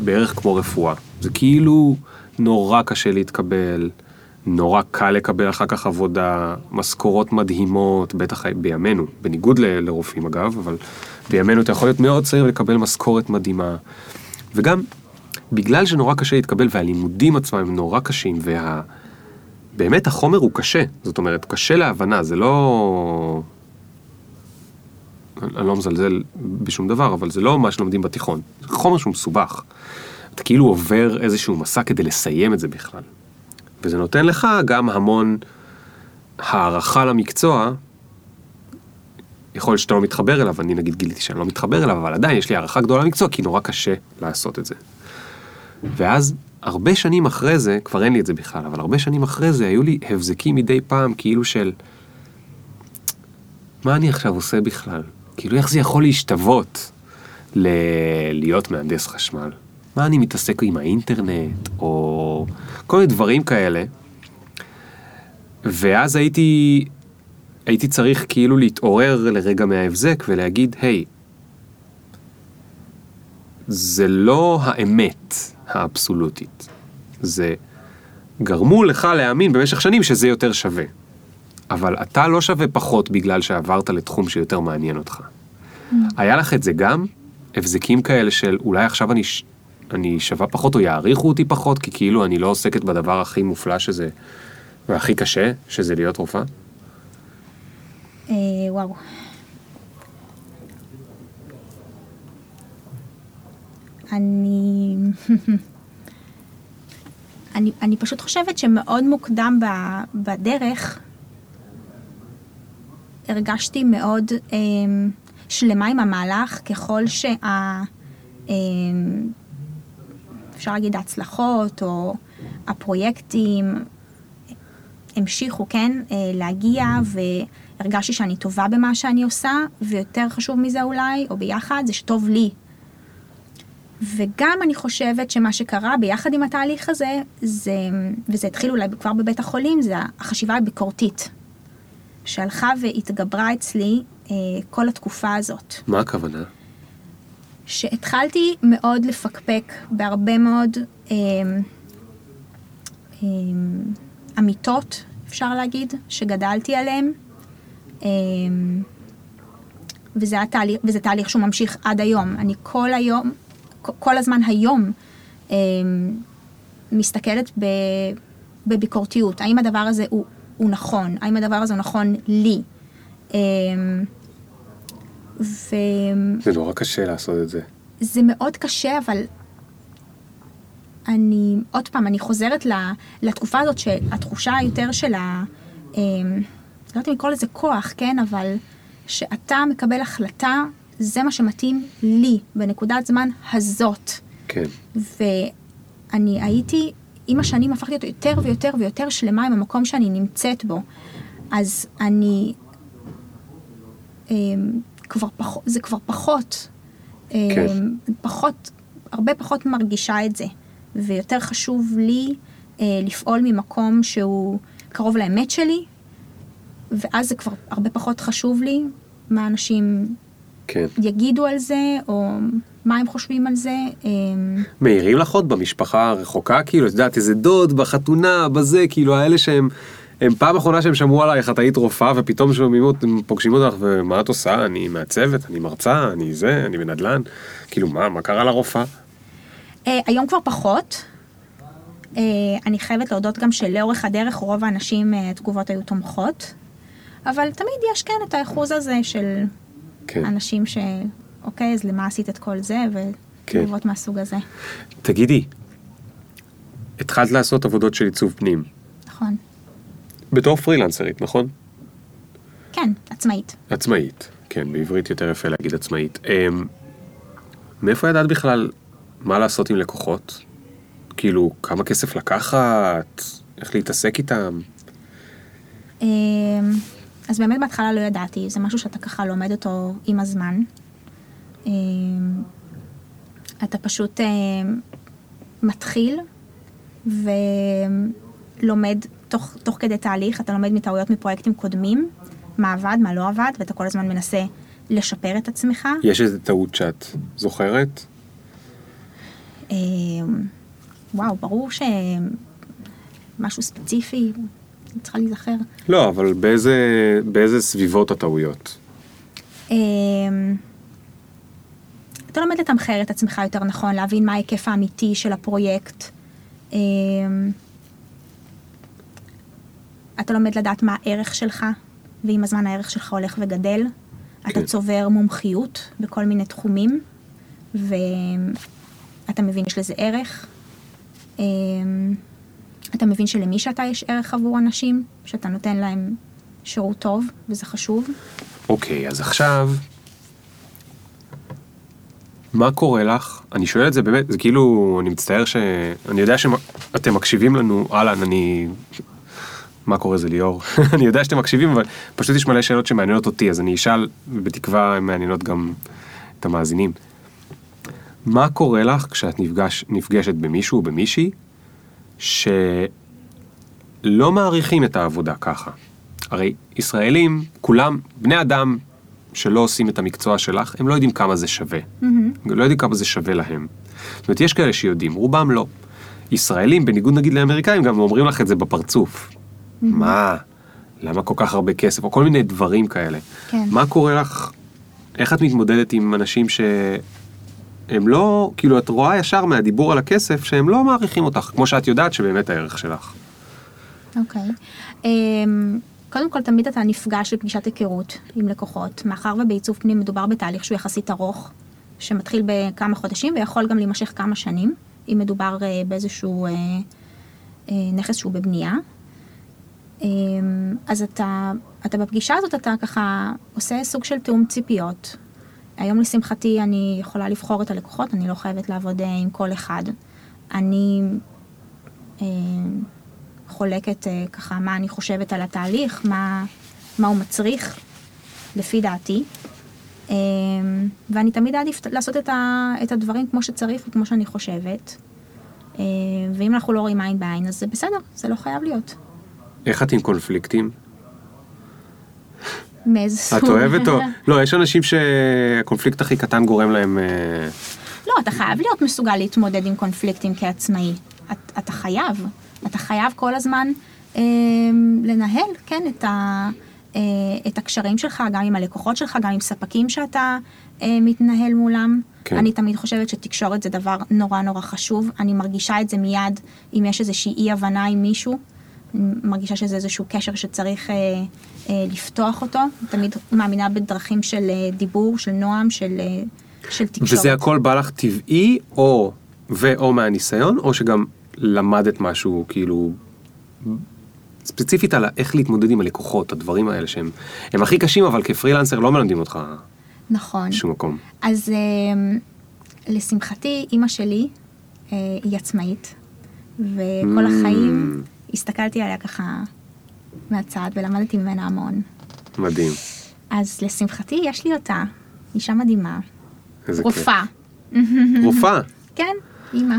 בערך כמו רפואה. זה כאילו נורא קשה להתקבל, נורא קל לקבל אחר כך עבודה, משכורות מדהימות, בטח בימינו, בניגוד ל- לרופאים אגב, אבל בימינו אתה יכול להיות מאוד צעיר ולקבל משכורת מדהימה. וגם בגלל שנורא קשה להתקבל והלימודים עצמם הם נורא קשים וה... באמת החומר הוא קשה, זאת אומרת, קשה להבנה, זה לא... אני לא מזלזל בשום דבר, אבל זה לא מה שלומדים בתיכון. זה חומר שהוא מסובך. אתה כאילו עובר איזשהו מסע כדי לסיים את זה בכלל. וזה נותן לך גם המון הערכה למקצוע. יכול להיות שאתה לא מתחבר אליו, אני נגיד גיליתי שאני לא מתחבר אליו, אבל עדיין יש לי הערכה גדולה למקצוע, כי נורא קשה לעשות את זה. ואז, הרבה שנים אחרי זה, כבר אין לי את זה בכלל, אבל הרבה שנים אחרי זה היו לי הבזקים מדי פעם, כאילו של... מה אני עכשיו עושה בכלל? כאילו, איך זה יכול להשתוות ל... להיות מהנדס חשמל? מה אני מתעסק עם האינטרנט, או כל מיני דברים כאלה. ואז הייתי, הייתי צריך כאילו להתעורר לרגע מההבזק ולהגיד, היי, זה לא האמת האבסולוטית. זה גרמו לך להאמין במשך שנים שזה יותר שווה. אבל אתה לא שווה פחות בגלל שעברת לתחום שיותר מעניין אותך. היה לך את זה גם? הבזקים כאלה של אולי עכשיו אני, ש- אני שווה פחות או יעריכו אותי פחות, כי כאילו אני לא עוסקת בדבר הכי מופלא שזה, והכי קשה, שזה להיות רופאה? אה, וואו. אני... (laughs) אני, אני פשוט חושבת שמאוד מוקדם ב, בדרך הרגשתי מאוד אה, שלמה עם המהלך ככל שה... אה, אפשר להגיד ההצלחות או הפרויקטים המשיכו, כן, אה, להגיע והרגשתי שאני טובה במה שאני עושה, ויותר חשוב מזה אולי, או ביחד, זה שטוב לי. וגם אני חושבת שמה שקרה ביחד עם התהליך הזה, זה, וזה התחיל אולי כבר בבית החולים, זה החשיבה הביקורתית, שהלכה והתגברה אצלי אה, כל התקופה הזאת. מה הכוונה? שהתחלתי מאוד לפקפק בהרבה מאוד אה, אה, אמיתות, אפשר להגיד, שגדלתי עליהן. אה, וזה, היה תהליך, וזה תהליך שהוא ממשיך עד היום. אני כל היום, כל הזמן היום, אה, מסתכלת ב, בביקורתיות. האם הדבר הזה הוא, הוא נכון? האם הדבר הזה הוא נכון לי? אה, ו... זה נורא קשה לעשות את זה. זה מאוד קשה, אבל אני, עוד פעם, אני חוזרת לתקופה הזאת, שהתחושה יותר של ה... לא יודעת אם לקרוא לזה כוח, כן, אבל שאתה מקבל החלטה, זה מה שמתאים לי בנקודת זמן הזאת. כן. ואני הייתי, עם השנים הפכתי להיות יותר ויותר ויותר שלמה עם המקום שאני נמצאת בו. אז אני, אמ, כבר פחות, זה כבר פחות, כן. אמ, פחות, הרבה פחות מרגישה את זה. ויותר חשוב לי אה, לפעול ממקום שהוא קרוב לאמת שלי, ואז זה כבר הרבה פחות חשוב לי מה אנשים כן. יגידו על זה, או מה הם חושבים על זה. אמ, מעירים לך עוד במשפחה הרחוקה, כאילו, את יודעת, איזה דוד בחתונה, בזה, כאילו, האלה שהם, הם פעם אחרונה שהם שמעו עלייך, את היית רופאה, ופתאום שומעים אותם, הם פוגשים אותך, ומה את עושה? אני מעצבת, אני מרצה, אני זה, אני בנדל"ן. כאילו, מה, מה קרה לרופאה? אה, היום כבר פחות. אה, אני חייבת להודות גם שלאורך הדרך רוב האנשים אה, התגובות היו תומכות, אבל תמיד יש כן את האחוז הזה של כן. אנשים ש... אוקיי, אז למה עשית את כל זה? כן. ותגובות מהסוג הזה. תגידי, התחלת לעשות עבודות של עיצוב פנים, נכון. בתור פרילנסרית, נכון? כן, עצמאית. עצמאית, כן, בעברית יותר יפה להגיד עצמאית. אמ, מאיפה ידעת בכלל מה לעשות עם לקוחות? כאילו, כמה כסף לקחת? איך להתעסק איתם? אמ, אז באמת בהתחלה לא ידעתי, זה משהו שאתה ככה לומד אותו עם הזמן. אמ, אתה פשוט אמ, מתחיל ולומד תוך, תוך כדי תהליך, אתה לומד מטעויות מפרויקטים קודמים, מה עבד, מה לא עבד, ואתה כל הזמן מנסה לשפר את עצמך. יש איזה טעות שאת זוכרת? אמ, וואו, ברור שמשהו ספציפי, צריכה להיזכר. לא, אבל באיזה, באיזה סביבות הטעויות? אמ, אתה לומד לתמחר את עצמך יותר נכון, להבין מה ההיקף האמיתי של הפרויקט. אמ, אתה לומד לדעת מה הערך שלך, ועם הזמן הערך שלך הולך וגדל. אתה כן. צובר מומחיות בכל מיני תחומים, ואתה מבין שיש לזה ערך. אתה מבין שלמי שאתה יש ערך עבור אנשים, שאתה נותן להם שירות טוב, וזה חשוב. אוקיי, אז עכשיו, מה קורה לך? אני שואל את זה באמת, זה כאילו, אני מצטער ש... אני יודע שאתם מקשיבים לנו, אהלן, אני... מה קורה זה ליאור? (laughs) אני יודע שאתם מקשיבים, אבל פשוט יש מלא שאלות שמעניינות אותי, אז אני אשאל, ובתקווה הן מעניינות גם את המאזינים. מה קורה לך כשאת נפגש, נפגשת במישהו או במישהי שלא מעריכים את העבודה ככה? הרי ישראלים, כולם, בני אדם שלא עושים את המקצוע שלך, הם לא יודעים כמה זה שווה. לא יודעים כמה זה שווה להם. זאת אומרת, יש כאלה שיודעים, רובם לא. ישראלים, בניגוד נגיד לאמריקאים, גם אומרים לך את זה בפרצוף. מה? למה כל כך הרבה כסף? או כל מיני דברים כאלה. כן. מה קורה לך? איך את מתמודדת עם אנשים שהם לא, כאילו את רואה ישר מהדיבור על הכסף שהם לא מעריכים אותך, כמו שאת יודעת שבאמת הערך שלך. אוקיי. אמ, קודם כל, תמיד אתה נפגש לפגישת היכרות עם לקוחות, מאחר ובעיצוב פנים מדובר בתהליך שהוא יחסית ארוך, שמתחיל בכמה חודשים ויכול גם להימשך כמה שנים, אם מדובר אה, באיזשהו אה, אה, נכס שהוא בבנייה. אמ, אז אתה, אתה בפגישה הזאת, אתה ככה עושה סוג של תיאום ציפיות. היום לשמחתי אני יכולה לבחור את הלקוחות, אני לא חייבת לעבוד אה, עם כל אחד. אני אה, חולקת אה, ככה מה אני חושבת על התהליך, מה, מה הוא מצריך, לפי דעתי. אה, ואני תמיד אעדיף לעשות את, ה, את הדברים כמו שצריך וכמו שאני חושבת. אה, ואם אנחנו לא רואים עין בעין, אז זה בסדר, זה לא חייב להיות. איך את עם קונפליקטים? מאיזה סוג? את אוהבת או... (laughs) לא, יש אנשים שהקונפליקט הכי קטן גורם להם... אה, לא, אתה חייב להיות מסוגל להתמודד עם קונפליקטים כעצמאי. את, אתה חייב. אתה חייב כל הזמן אה, לנהל, כן, את, ה, אה, את הקשרים שלך, גם עם הלקוחות שלך, גם עם ספקים שאתה אה, מתנהל מולם. כן. אני תמיד חושבת שתקשורת זה דבר נורא נורא חשוב. אני מרגישה את זה מיד אם יש איזושהי אי-הבנה עם מישהו. אני מרגישה שזה איזשהו קשר שצריך אה, אה, לפתוח אותו. תמיד מאמינה בדרכים של אה, דיבור, של נועם, של, אה, של תקשורת. וזה הכל בא לך טבעי, או ו/או מהניסיון, או שגם למדת משהו, כאילו, ספציפית על איך להתמודד עם הלקוחות, הדברים האלה שהם הם הכי קשים, אבל כפרילנסר לא מלמדים אותך נכון. בשום מקום. אז אה, לשמחתי, אימא שלי אה, היא עצמאית, וכל Mm. החיים הסתכלתי עליה ככה מהצד ולמדתי ממנה המון. מדהים. אז לשמחתי יש לי אותה, אישה מדהימה, איזה רופאה. כיף. רופאה. (laughs) כן, אימא.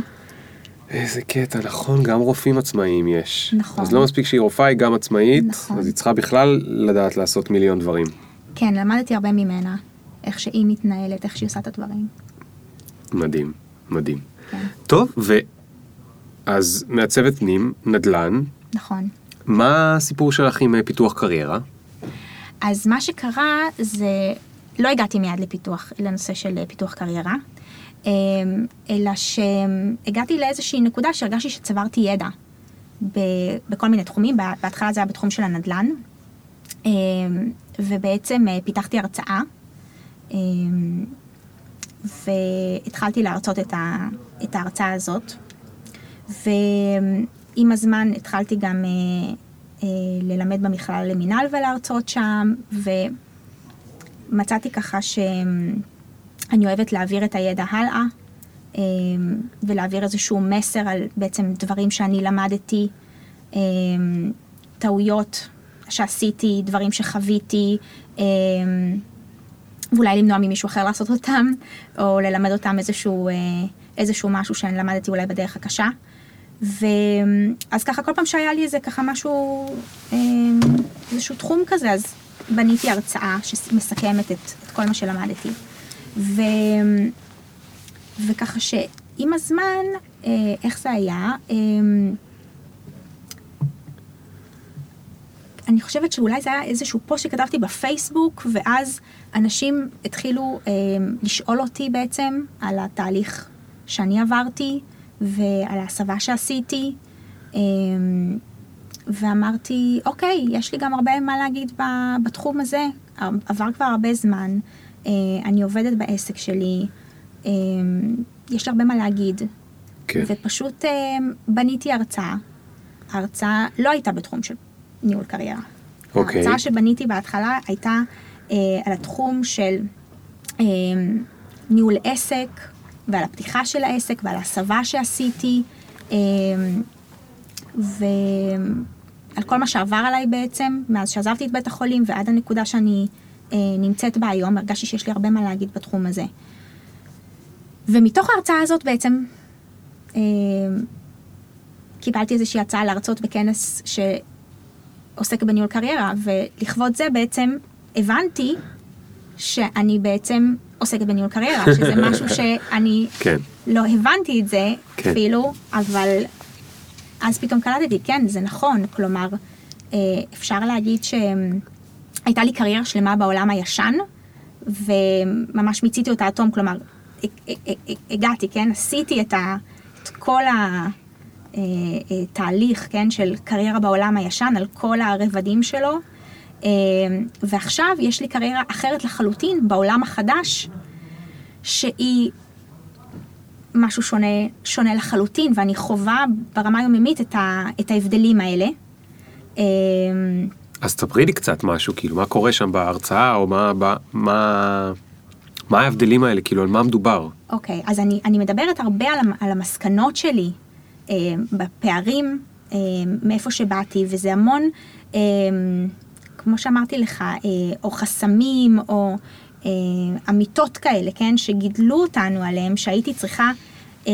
איזה קטע, נכון, גם רופאים עצמאיים יש. נכון. אז לא מספיק שהיא רופאה, היא גם עצמאית, נכון. אז היא צריכה בכלל לדעת לעשות מיליון דברים. כן, למדתי הרבה ממנה, איך שהיא מתנהלת, איך שהיא עושה את הדברים. מדהים, מדהים. כן, טוב, ואז מעצבת פנים, נדל"ן, נכון. מה הסיפור שלך עם אה, פיתוח קריירה? אז מה שקרה זה, לא הגעתי מיד לפיתוח, לנושא של אה, פיתוח קריירה, אמ, אלא שהגעתי לאיזושהי נקודה שהרגשתי שצברתי ידע בכל מיני תחומים, בה- בהתחלה זה היה בתחום של הנדל"ן, אמ, ובעצם אה, פיתחתי הרצאה, אמ, והתחלתי להרצות את, ההרצאה הזאת, ועם הזמן התחלתי גם אה, אה, ללמד במכלל למינהל ולהרצות שם, ומצאתי ככה שאני אוהבת להעביר את הידע הלאה, אה, ולהעביר איזשהו מסר על בעצם דברים שאני למדתי, אה, טעויות שעשיתי, דברים שחוויתי, אה, ואולי למנוע ממישהו אחר לעשות אותם, או ללמד אותם איזשהו, אה, איזשהו משהו שאני למדתי אולי בדרך הקשה. ואז ככה כל פעם שהיה לי איזה ככה משהו, אה, איזשהו תחום כזה, אז בניתי הרצאה שמסכמת את, את כל מה שלמדתי. ו, וככה שעם הזמן, אה, איך זה היה? אה, אני חושבת שאולי זה היה איזשהו פוסט שכתבתי בפייסבוק, ואז אנשים התחילו אה, לשאול אותי בעצם על התהליך שאני עברתי, ועל ההסבה שעשיתי, אה, ואמרתי, אוקיי, יש לי גם הרבה מה להגיד בתחום הזה, עבר כבר הרבה זמן, אה, אני עובדת בעסק שלי, אה, יש לי הרבה מה להגיד, כן. ופשוט אה, בניתי הרצאה. ההרצאה לא הייתה בתחום של ניהול קריירה. אוקיי. ההרצאה שבניתי בהתחלה הייתה אה, על התחום של אה, ניהול עסק, ועל הפתיחה של העסק, ועל ההסבה שעשיתי, אה, ועל כל מה שעבר עליי בעצם, מאז שעזבתי את בית החולים ועד הנקודה שאני אה, נמצאת בה היום, הרגשתי שיש לי הרבה מה להגיד בתחום הזה. ומתוך ההרצאה הזאת בעצם אה, קיבלתי איזושהי הצעה להרצות בכנס שעוסק בניהול קריירה, ולכבוד זה בעצם הבנתי שאני בעצם עוסקת בניהול קריירה, (laughs) שזה משהו שאני כן. לא הבנתי את זה כן. אפילו, אבל אז פתאום קלטתי, כן, זה נכון, כלומר, אה, אפשר להגיד שהייתה לי קריירה שלמה בעולם הישן, וממש מיציתי אותה עד תום, כלומר, הג- הג- הגעתי, כן, עשיתי את, ה, את כל התהליך, כן, של קריירה בעולם הישן, על כל הרבדים שלו, אה, ועכשיו יש לי קריירה אחרת לחלוטין בעולם החדש, שהיא משהו שונה, שונה לחלוטין, ואני חווה ברמה היומיומית את, ה, את ההבדלים האלה. אה, אז תספרי לי קצת משהו, כאילו, מה קורה שם בהרצאה, או מה, מה, מה, מה ההבדלים האלה, כאילו, על מה מדובר? אוקיי, אז אני, אני מדברת הרבה על, על המסקנות שלי אה, בפערים, אה, מאיפה שבאתי, וזה המון, אה, כמו שאמרתי לך, אה, או חסמים, או אה, אמיתות כאלה, כן, שגידלו אותנו עליהם, שהייתי צריכה, אה,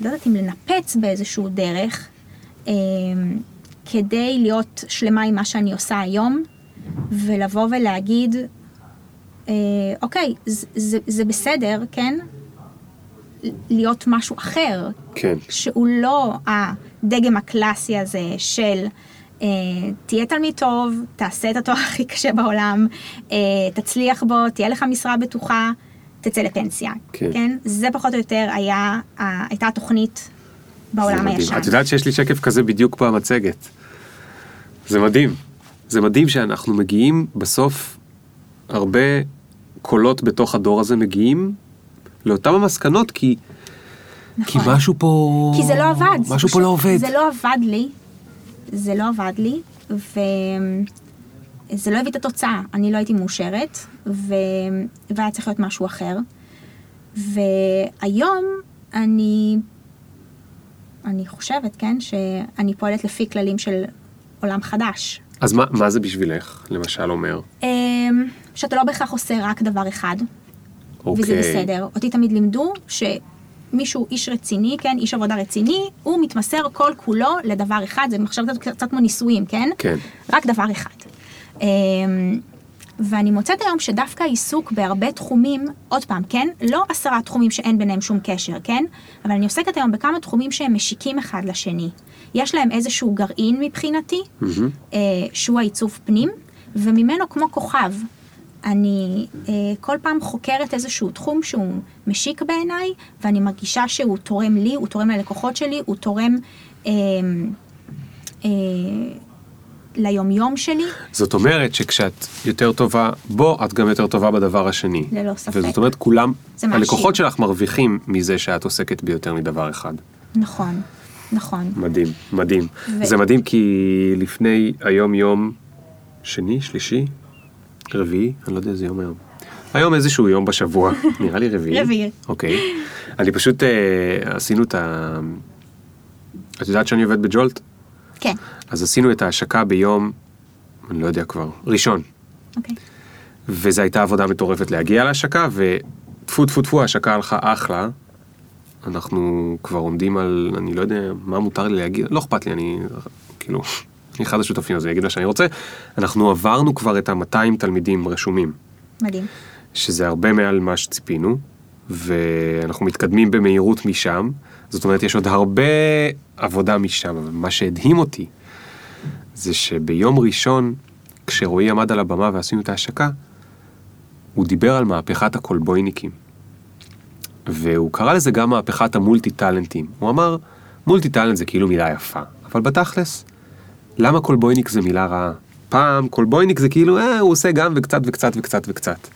לא יודעת אם לנפץ באיזשהו דרך, כדי להיות שלמה עם מה שאני עושה היום, ולבוא ולהגיד, אוקיי, זה, זה, זה בסדר, כן? להיות משהו אחר, כן. שהוא לא הדגם הקלאסי הזה של תהיה תלמיד טוב, תעשה את התואר הכי קשה בעולם, אה, תצליח בו, תהיה לך משרה בטוחה, תצא לפנסיה. כן. כן? זה פחות או יותר היה, ה- הייתה התוכנית בעולם. הישן. את יודעת שיש לי שקף כזה בדיוק במצגת. זה מדהים. זה מדהים שאנחנו מגיעים בסוף, הרבה קולות בתוך הדור הזה מגיעים לאותן המסקנות, כי, כי נכון. משהו פה... כי זה לא עבד. משהו פה לא עובד. זה לא עבד לי. זה לא עבד לי. וזה לא הביא את התוצאה, אני לא הייתי מאושרת, ו... והיה צריך להיות משהו אחר. והיום אני, אני חושבת, כן, שאני פועלת לפי כללים של עולם חדש. אז מה, מה זה בשבילך, למשל, אומר? אמ, שאתה לא בהכרח עושה רק דבר אחד, אוקיי. וזה בסדר. אותי תמיד לימדו שמישהו, איש רציני, כן, איש עבודה רציני, הוא מתמסר כל כולו לדבר אחד, זה מחשב קצת, כמו נישואים, כן? כן. רק דבר אחד. אמ, ואני מוצאת היום שדווקא העיסוק בהרבה תחומים, עוד פעם, כן? לא עשרה תחומים שאין ביניהם שום קשר, כן? אבל אני עוסקת היום בכמה תחומים שהם משיקים אחד לשני. יש להם איזשהו גרעין מבחינתי, אה, שהוא העיצוב פנים, וממנו כמו כוכב. אני אה, כל פעם חוקרת איזשהו תחום שהוא משיק בעיניי, ואני מרגישה שהוא תורם לי, הוא תורם ללקוחות שלי, הוא תורם אה, אה, ליומיום שלי. זאת אומרת שכשאת יותר טובה בו, את גם יותר טובה בדבר השני. ללא ספק. וזאת אומרת, כולם. הלקוחות שלך מרוויחים מזה שאת עוסקת ביותר מדבר אחד. נכון, נכון. מדהים, מדהים. ו- זה מדהים כי לפני היום יום שני, שלישי, רביעי, אני לא יודע איזה יום היום. היום איזשהו יום בשבוע, (laughs) נראה לי רביעי. רביעי. אוקיי. אני פשוט, אה, עשינו את ה... את יודעת שאני עובד בג'ולט? כן, אז עשינו את ההשקה ביום, אני לא יודע כבר, ראשון. אוקיי. וזו הייתה עבודה מטורפת להגיע להשקה, וטפו טפו טפו, ההשקה הלכה אחלה. אנחנו כבר עומדים על, אני לא יודע מה מותר לי להגיד, לא אכפת לי, אני כאילו, אחד השותפים, אז אני אגיד מה שאני רוצה. אנחנו עברנו כבר את ה-200 תלמידים רשומים, מדהים. שזה הרבה מעל מה שציפינו, ואנחנו מתקדמים במהירות משם. זאת אומרת, יש עוד הרבה עבודה משם, אבל מה שהדהים אותי, זה שביום ראשון, כשרועי עמד על הבמה ועשינו את ההשקה, הוא דיבר על מהפכת הקולבויניקים. והוא קרא לזה גם מהפכת המולטי טאלנטים. הוא אמר, מולטי טאלנט זה כאילו מילה יפה, אבל בתכלס, למה קולבויניק זה מילה רעה? פעם קולבויניק זה כאילו, אה, הוא עושה גם וקצת וקצת וקצת וקצת.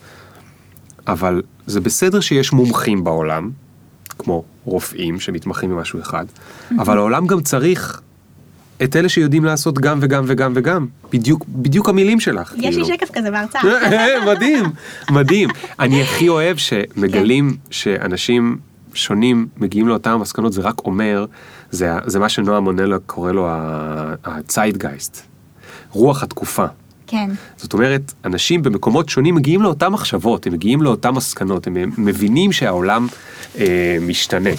אבל זה בסדר שיש מומחים בעולם, כמו רופאים שמתמחים במשהו אחד, אבל העולם גם צריך את אלה שיודעים לעשות גם וגם וגם וגם. בדיוק, בדיוק המילים שלך. יש לי כאילו. שקף כזה בהרצאה. (laughs) מדהים, מדהים. אני הכי אוהב שמגלים שאנשים שונים מגיעים לאותן המסקנות, זה רק אומר, זה, זה מה שנועה מונלה קורא לו ה-Zeitgeist, רוח התקופה. כן, זאת אומרת, אנשים במקומות שונים מגיעים לאותן מחשבות, הם מגיעים לאותן מסקנות, הם מבינים שהעולם אה, משתנה.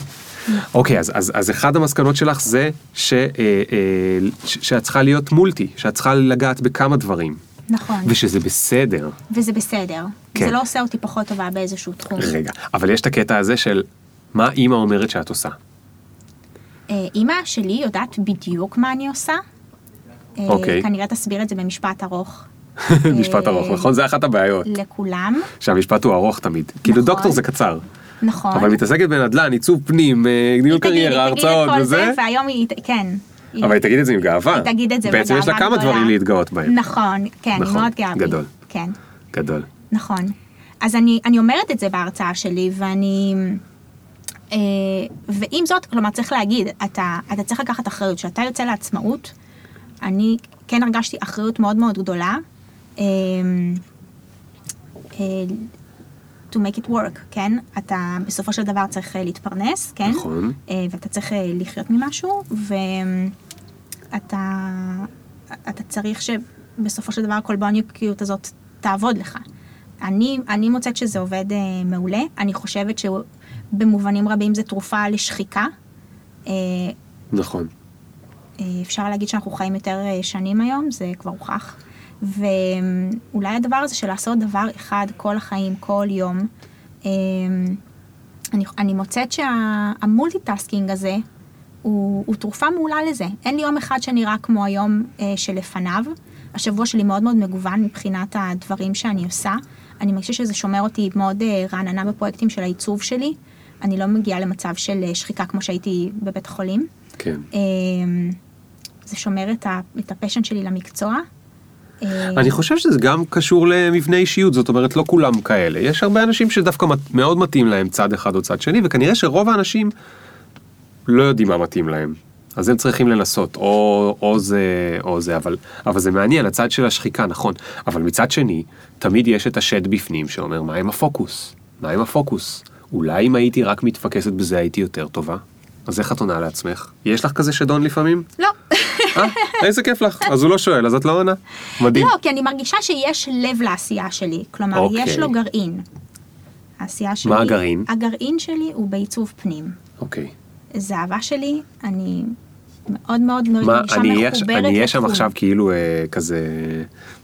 אוקיי, אז, אז, אז אחד המסקנות שלך זה ש, אה, אה, ש, שאת צריכה להיות מולטי, שאת צריכה לגעת בכמה דברים, נכון. ושזה בסדר. וזה בסדר. כן. זה לא עושה אותי פחות טובה באיזשהו תחום. רגע, אבל יש את הקטע הזה של מה אימא אומרת שאת עושה. אה, אימא שלי יודעת בדיוק מה אני עושה. אה, אוקיי. כנראה תסביר את זה במשפט ארוך. (laughs) משפט ארוך, נכון? זה אחת הבעיות, לכולם. שהמשפט הוא ארוך תמיד. כאילו נכון. דוקטור זה קצר, נכון. אבל מתעסקת בנדל"ן, עיצוב פנים, אה, ניהול קריירה, הרצאות וזה. זה, והיום היא, כן. אבל היא תגיד את זה עם גאווה. היא תגיד את זה בעצם יש לה בגאווה כמה. דברים להתגאות בהם. נכון, כן, היא נכון, מאוד גאה בי. גדול. כן, גדול. נכון. אז אני אומרת את זה בהרצאה שלי, ואני... אה, ועם זאת, כלומר, צריך להגיד, אתה, אתה צריך לקחת אחריות. כשאתה יוצא לעצמאות, אני כן הרגשתי אחריות מאוד מאוד גדולה. אה, אה, to make it work, כן? אתה בסופו של דבר צריך להתפרנס, כן? נכון. ואתה צריך לחיות ממשהו, ואתה אתה צריך שבסופו של דבר הכולבויניקיות הזאת תעבוד לך. אני, אני מוצאת שזה עובד מעולה, אני חושבת שבמובנים רבים זה תרופה לשחיקה. אה, נכון. אה, אפשר להגיד שאנחנו חיים יותר אה, שנים היום, זה כבר הוכח. ואולי הדבר הזה של לעשות דבר אחד כל החיים, כל יום, אני, אני מוצאת שה multitasking הזה הוא, הוא תרופה מעולה לזה. אין לי יום אחד שנראה כמו היום אה, שלפניו. השבוע שלי מאוד מאוד מגוון מבחינת הדברים שאני עושה. אני מרגישה שזה שומר אותי מאוד אה, רעננה בפרויקטים של העיצוב שלי. אני לא מגיעה למצב של אה, שחיקה כמו שהייתי בבית חולים. כן. אה, זה שומר את, הפשן שלי למקצוע. אה, אני חושב שזה גם קשור למבנה אישיות, זאת אומרת לא כולם כאלה. יש הרבה אנשים שדווקא מאוד מתאים להם צד אחד או צד שני, וכנראה שרוב האנשים לא יודעים מה מתאים להם. אז הם צריכים לנסות, או, או זה, או זה, אבל, אבל זה מעניין, הצד של השחיקה, נכון. אבל מצד שני, תמיד יש את השד בפנים שאומר, מה עם הפוקוס? מה עם הפוקוס? אולי אם הייתי רק מתפקסת בזה הייתי יותר טובה? אז איך את עונה לעצמך? יש לך כזה שדון לפעמים? לא. אה, איזה כיף לך. אז הוא לא שואל, אז את לא עונה. מדהים. לא, כי אני מרגישה שיש לב לעשייה שלי. כלומר, אוקיי. יש לו גרעין. העשייה שלי... מה הגרעין? הגרעין שלי הוא בעיצוב פנים. אוקיי. זה אהבה שלי, אני מאוד מאוד מרגישה מחוברת אני אהיה שם. עכשיו כאילו אה, כזה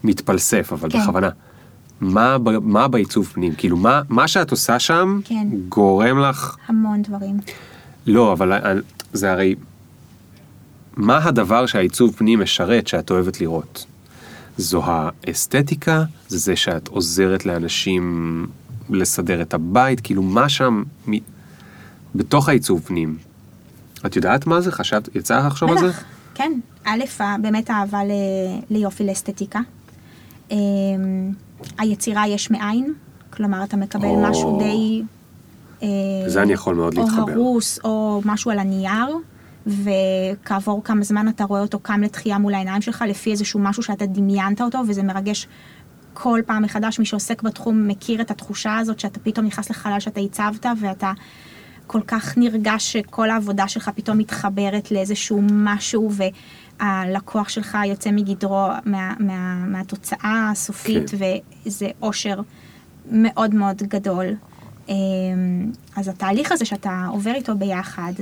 מתפלסף, אבל כן. בכוונה. מה, מה בעיצוב פנים? כאילו, מה, מה שאת עושה שם כן. גורם לך... המון דברים. לא, אבל זה הרי... מה הדבר שהעיצוב פנים משרת שאת אוהבת לראות? זו האסתטיקה? זה זה שאת עוזרת לאנשים לסדר את הבית? כאילו, מה שם מ... בתוך העיצוב פנים? את יודעת מה זה? חשבת, יצא לך לחשוב על זה? בטח, כן. א', באמת אהבה ל- ליופי לאסתטיקה. היצירה יש מאין, כלומר אתה מקבל או. משהו די... אה, זה אני יכול מאוד להתחבר. או הרוס, או משהו על הנייר, וכעבור כמה זמן אתה רואה אותו קם לתחייה מול העיניים שלך, לפי איזשהו משהו שאתה דמיינת אותו, וזה מרגש כל פעם מחדש. מי שעוסק בתחום מכיר את התחושה הזאת, שאתה פתאום נכנס לחלל שאתה הצבת, ואתה כל כך נרגש שכל העבודה שלך פתאום מתחברת לאיזשהו משהו, והלקוח שלך יוצא מגדרו מה, מה, מהתוצאה הסופית, כן. וזה אושר מאוד מאוד גדול. אמ, אז התהליך הזה שאתה עובר איתו ביחד,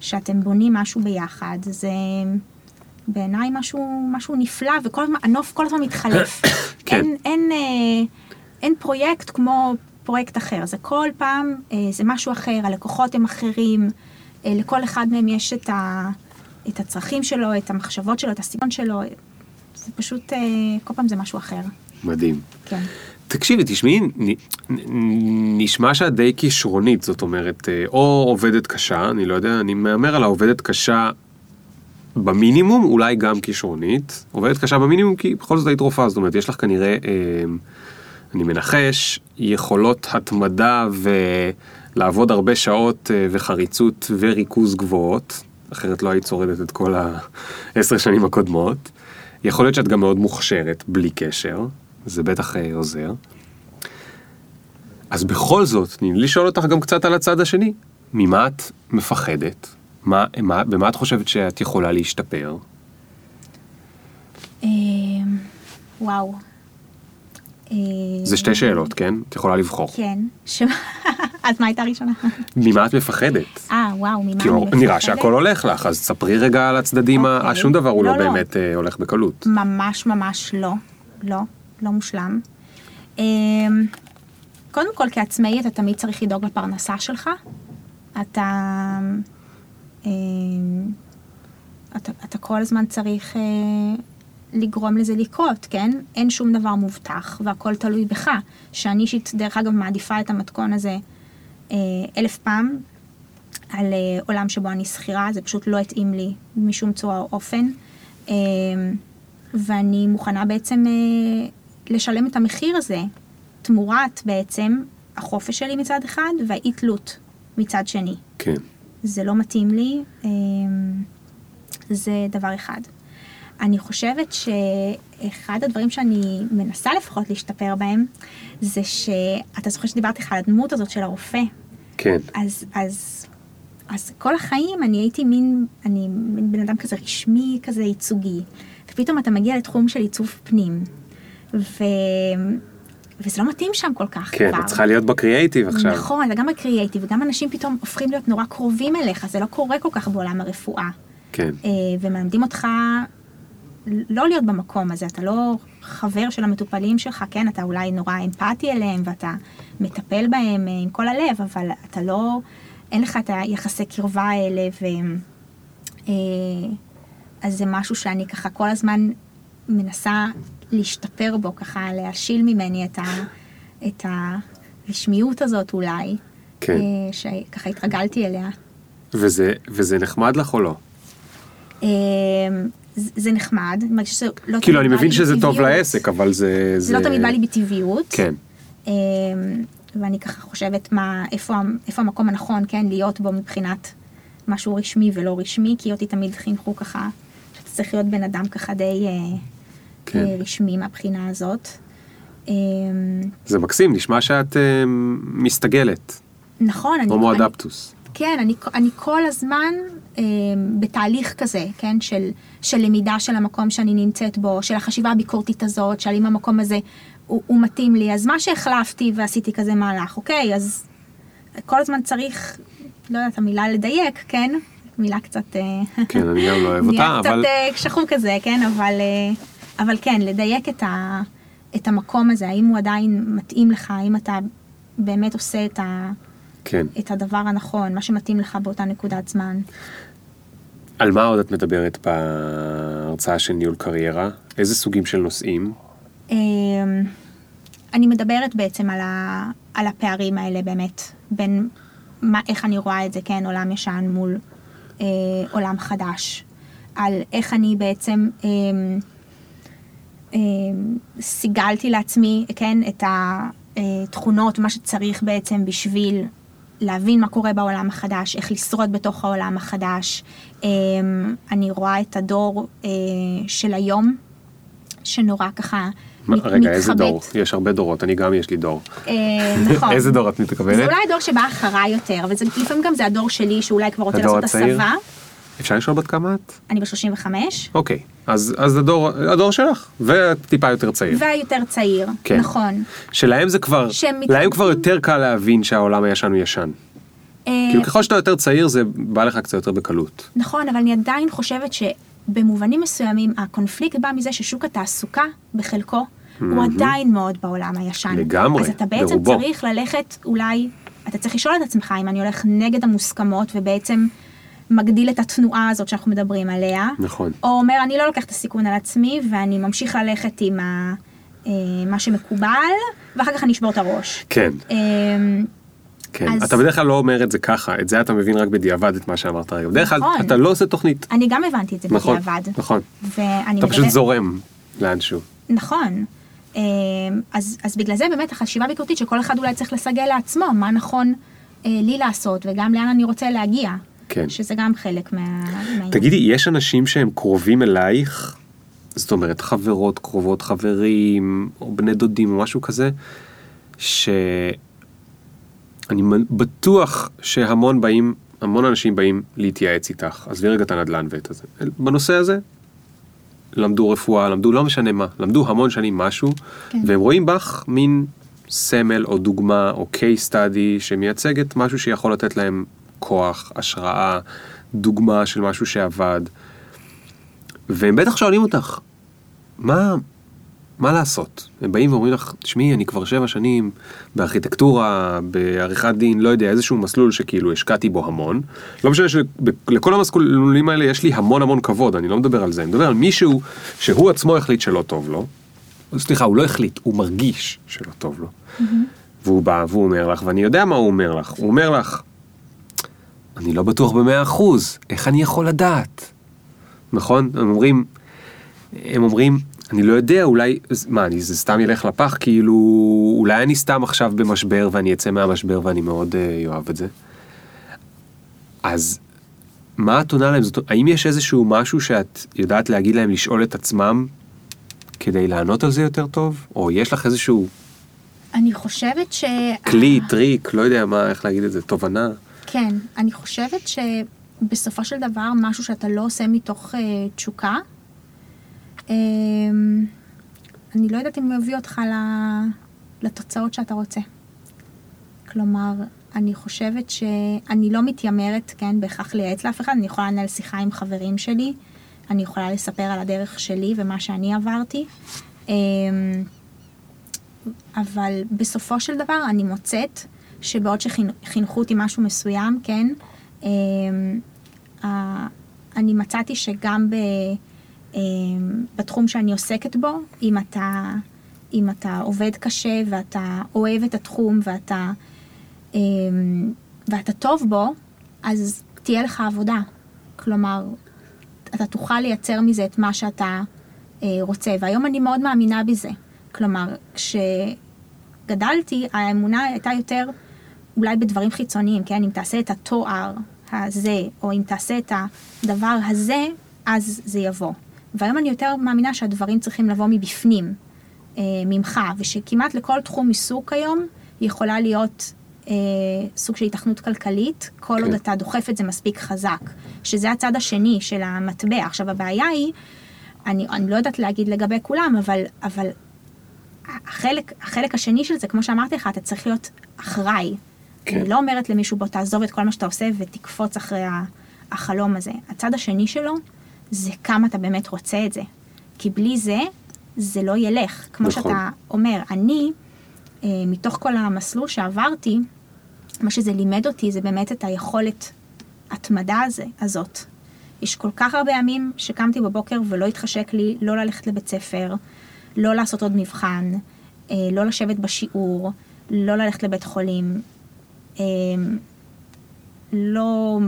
שאתם בונים משהו ביחד, זה בעיניי משהו, משהו נפלא, וכל הזמן, הנוף כל הזמן מתחלף. (coughs) כן. אין, אין, אה, אין פרויקט כמו פרויקט אחר, זה כל פעם, אה, זה משהו אחר, הלקוחות הם אחרים, אה, לכל אחד מהם יש את, ה, את הצרכים שלו, את המחשבות שלו, את הסגנון שלו, זה פשוט, אה, כל פעם זה משהו אחר, מדהים. כן. תקשיבי, תשמעי, נשמע שאת די כישרונית, זאת אומרת, אה, או עובדת קשה, אני לא יודע, אני מהמר על העובדת קשה במינימום, אולי גם כישרונית. עובדת קשה במינימום כי בכל זאת היית רופאה, זאת אומרת, יש לך כנראה, אה, אני מנחש, יכולות התמדה ולעבוד הרבה שעות וחריצות וריכוז גבוהות, אחרת לא היית שורדת את כל העשר שנים הקודמות. יכול להיות שאת גם מאוד מוכשרת, בלי קשר, זה בטח אה, עוזר. אז בכל זאת, תני לי לשאול אותך גם קצת על הצד השני. ממה את מפחדת? מה, מה, במה את חושבת שאת יכולה להשתפר? אה, וואו. אה, זה שתי שאלות, כן? את יכולה לבחור. כן. ש- (laughs) אז מה הייתה הראשונה? ממה את מפחדת? אה, וואו, ממה אני מפחדת? נראה שהכל הולך לך, אז ספרי רגע על הצדדים, אוקיי. שום דבר הוא לא לא, לא. באמת אה, הולך בקלות. ממש ממש לא. לא, לא מושלם. אה, קודם כל, כעצמאי אתה תמיד צריך לדאוג לפרנסה שלך. אתה... אה, אתה, אתה כל הזמן צריך אה, לגרום לזה לקרות, כן? אין שום דבר מובטח והכל תלוי בך. שאני אישית, דרך אגב, מעדיפה את המתכון הזה אה, אלף פעם על אה, עולם שבו אני שכירה, זה פשוט לא התאים לי משום צורה או אופן. אה, ואני מוכנה בעצם אה, לשלם את המחיר הזה תמורת בעצם החופש שלי מצד אחד והאי תלות מצד שני. כן. זה לא מתאים לי, אה, זה דבר אחד. אני חושבת שאחד הדברים שאני מנסה לפחות להשתפר בהם, זה שאתה זוכר שדיברתי לך על הדמות הזאת של הרופא. כן. אז, אז, אז כל החיים אני הייתי מין, אני מין בן אדם כזה רשמי, כזה ייצוגי. ופתאום אתה מגיע לתחום של עיצוב פנים. ו... וזה לא מתאים שם כל כך כן, כבר. את צריכה להיות בקריאייטיב עכשיו. נכון, זה גם הקריאייטיב, וגם אנשים פתאום הופכים להיות נורא קרובים אליך, זה לא קורה כל כך בעולם הרפואה. כן. אה, ומלמדים אותך לא להיות במקום הזה, אתה לא חבר של המטופלים שלך, כן, אתה אולי נורא אמפתי אליהם ואתה מטפל בהם אה, עם כל הלב, אבל אתה לא, אין לך את היחסי קרבה האלה, ו... אה, אז זה משהו שאני ככה כל הזמן מנסה להשתפר בו, ככה להשיל ממני את, ה... את הרשמיות הזאת אולי, כן. אה, שככה התרגלתי אליה. וזה, וזה נחמד לך או לא? זה נחמד, אני מרגישה שזה לא תמיד כאילו, אני מבין שזה טוב. לעסק, אבל זה... זה לא תמיד בא לי בטבעיות. כן. אה, ואני ככה חושבת מה, איפה, איפה המקום הנכון, כן, להיות בו מבחינת משהו רשמי ולא רשמי, כי אותי תמיד חינכו ככה, שאתה צריך להיות בן אדם ככה די אה, כן. אה, רשמי מהבחינה הזאת. אה, זה מקסים, נשמע שאת אה, מסתגלת, נכון. הומו אדפטוס. כן, אני, אני כל הזמן בתהליך כזה, כן, של, של למידה של המקום שאני נמצאת בו, של החשיבה הביקורתית הזאת, של אם המקום הזה הוא, הוא מתאים לי, אז מה שהחלפתי ועשיתי כזה מהלך, אוקיי, אז כל הזמן צריך, לא יודעת, המילה לדייק, כן? מילה קצת... אה, כן, אני גם לא אוהב אותה, קצת אבל אה, שחור כזה, כן? אבל, אה, אבל כן, לדייק את, ה, את המקום הזה, האם הוא עדיין מתאים לך, האם אתה באמת עושה את, ה, כן. את הדבר הנכון, מה שמתאים לך באותה נקודת זמן. על מה עוד את מדברת בהרצאה של ניהול קריירה? איזה סוגים של נושאים? אמ, אני מדברת בעצם על, ה, על הפערים האלה באמת, בין מה, איך אני רואה את זה, כן, עולם ישן מול אה, עולם חדש. על איך אני בעצם אה, אה, סיגלתי לעצמי, כן, את התכונות, מה שצריך בעצם בשביל להבין מה קורה בעולם החדש, איך לשרוד בתוך העולם החדש. אה, אני רואה את הדור אה, של היום, שנורא ככה מה- מת- רגע, איזה מתחבט. דור? יש הרבה דורות, אני גם יש לי דור. אה, (laughs) נכון. איזה דור את מתכוונת? זה אולי הדור שבא אחריי יותר, אבל לפעמים גם זה הדור שלי שאולי כבר רוצה לעשות? הסבה. אפשר לשאול בת כמה את? אני ב-35, אוקיי, אז אז הדור הדור שלך, וטיפה יותר צעיר. והיותר צעיר, כן. נכון. שלהם זה כבר, שהם להם. כבר יותר קל להבין שהעולם הישן הוא ישן. כאילו ככל שאתה יותר צעיר זה בא לך קצת יותר בקלות. נכון, אבל אני עדיין חושבת שבמובנים מסוימים הקונפליקט בא מזה ששוק התעסוקה בחלקו הוא עדיין מאוד בעולם הישן. לגמרי, אז אתה בעצם ברובו. צריך ללכת אולי, אתה צריך לשאול את עצמך אם אני הולך נגד המוסכמות ובעצם מגדיל את התנועה הזאת שאנחנו מדברים עליה. נכון. או אומר אני לא לוקח את הסיכון על עצמי ואני ממשיך ללכת עם ה, אה, מה שמקובל ואחר כך אני אשבור את הראש. כן, אה, כן. אז- אתה בדרך כלל לא אומר את זה ככה, את זה אתה מבין רק בדיעבד את מה שאמרת רגע. בדרך כלל נכון. אתה לא עושה תוכנית. אני גם הבנתי את זה נכון, בדיעבד. נכון. ואני אתה פשוט זורם לאנשהו. נכון. אה, אז, אז בגלל זה באמת החשיבה הביקורתית שכל אחד אולי צריך לסגל לעצמו מה נכון אה, לי לעשות וגם לאן אני רוצה להגיע. כן. שזה גם חלק מה... תגידי, יש אנשים שהם קרובים אלייך? זאת אומרת, חברות קרובות, חברים, או בני דודים, או משהו כזה, שאני בטוח שהמון באים, המון אנשים באים להתייעץ איתך. עזבי רגע את הנדל"ן ואת הזה. בנושא הזה, למדו רפואה, למדו לא משנה מה, למדו המון שנים משהו, כן. והם רואים בך מין סמל או דוגמה או case study שמייצגת משהו שיכול לתת להם כוח, השראה, דוגמה של משהו שעבד. והם בטח שואלים אותך, מה, מה לעשות? הם באים ואומרים לך, תשמעי, אני כבר שבע שנים בארכיטקטורה, בעריכת דין, לא יודע, איזשהו מסלול שכאילו השקעתי בו המון. לא משנה שלכל המסלולים האלה יש לי המון המון כבוד, אני לא מדבר על זה, אני מדבר על מישהו שהוא עצמו החליט שלא טוב לו. סליחה, הוא לא החליט, הוא מרגיש שלא טוב לו. והוא בא והוא אומר לך, ואני יודע מה הוא אומר לך, הוא אומר לך, אני לא בטוח במאה אחוז, איך אני יכול לדעת? נכון? הם אומרים, הם אומרים, אני לא יודע, אולי, מה, אני, זה סתם ילך לפח, כאילו, אולי אני סתם עכשיו במשבר ואני אצא מהמשבר ואני מאוד אה, אוהב את זה. אז מה את עונה להם? זאת, האם יש איזשהו משהו שאת יודעת להגיד להם לשאול את עצמם כדי לענות על זה יותר טוב? או יש לך איזשהו אני חושבת ש... כלי, טריק, לא יודע מה, איך להגיד את זה, תובנה? כן, אני חושבת שבסופו של דבר משהו שאתה לא עושה מתוך אה, תשוקה, אה, אני לא יודעת אם הוא יביא אותך ל, לתוצאות שאתה רוצה. כלומר, אני חושבת שאני לא מתיימרת, כן, בהכרח לייעץ לאף אחד, אני יכולה לנהל שיחה עם חברים שלי, אני יכולה לספר על הדרך שלי ומה שאני עברתי. אה, אבל בסופו של דבר אני מוצאת שבעוד שחינכו אותי משהו מסוים, כן, אה, אני מצאתי שגם ב, אה, בתחום שאני עוסקת בו, אם אתה, אם אתה עובד קשה ואתה אוהב את התחום ואתה, אה, ואתה טוב בו, אז תהיה לך עבודה. כלומר, אתה תוכל לייצר מזה את מה שאתה אה, רוצה, והיום אני מאוד מאמינה בזה. כלומר, כשגדלתי, האמונה הייתה יותר אולי בדברים חיצוניים, כן? אם תעשה את התואר הזה, או אם תעשה את הדבר הזה, אז זה יבוא. והיום אני יותר מאמינה שהדברים צריכים לבוא מבפנים, אה, ממך, ושכמעט לכל תחום עיסוק היום יכולה להיות אה, סוג של התכנות כלכלית, כל כן. עוד אתה דוחף את זה מספיק חזק, שזה הצד השני של המטבע. עכשיו הבעיה היא, אני, אני לא יודעת להגיד לגבי כולם, אבל, אבל החלק, החלק השני של זה, כמו שאמרתי לך, אתה צריך להיות אחראי. כן. אני לא אומרת למישהו, בוא תעזוב את כל מה שאתה עושה ותקפוץ אחרי החלום הזה. הצד השני שלו, זה כמה אתה באמת רוצה את זה. כי בלי זה, זה לא ילך. כמו נכון. שאתה אומר, אני, אה, מתוך כל המסלול שעברתי, מה שזה לימד אותי זה באמת את היכולת התמדה הזה, הזאת. יש כל כך הרבה ימים שקמתי בבוקר ולא התחשק לי לא ללכת לבית ספר, לא לעשות עוד מבחן, אה, לא לשבת בשיעור, לא ללכת לבית חולים, לא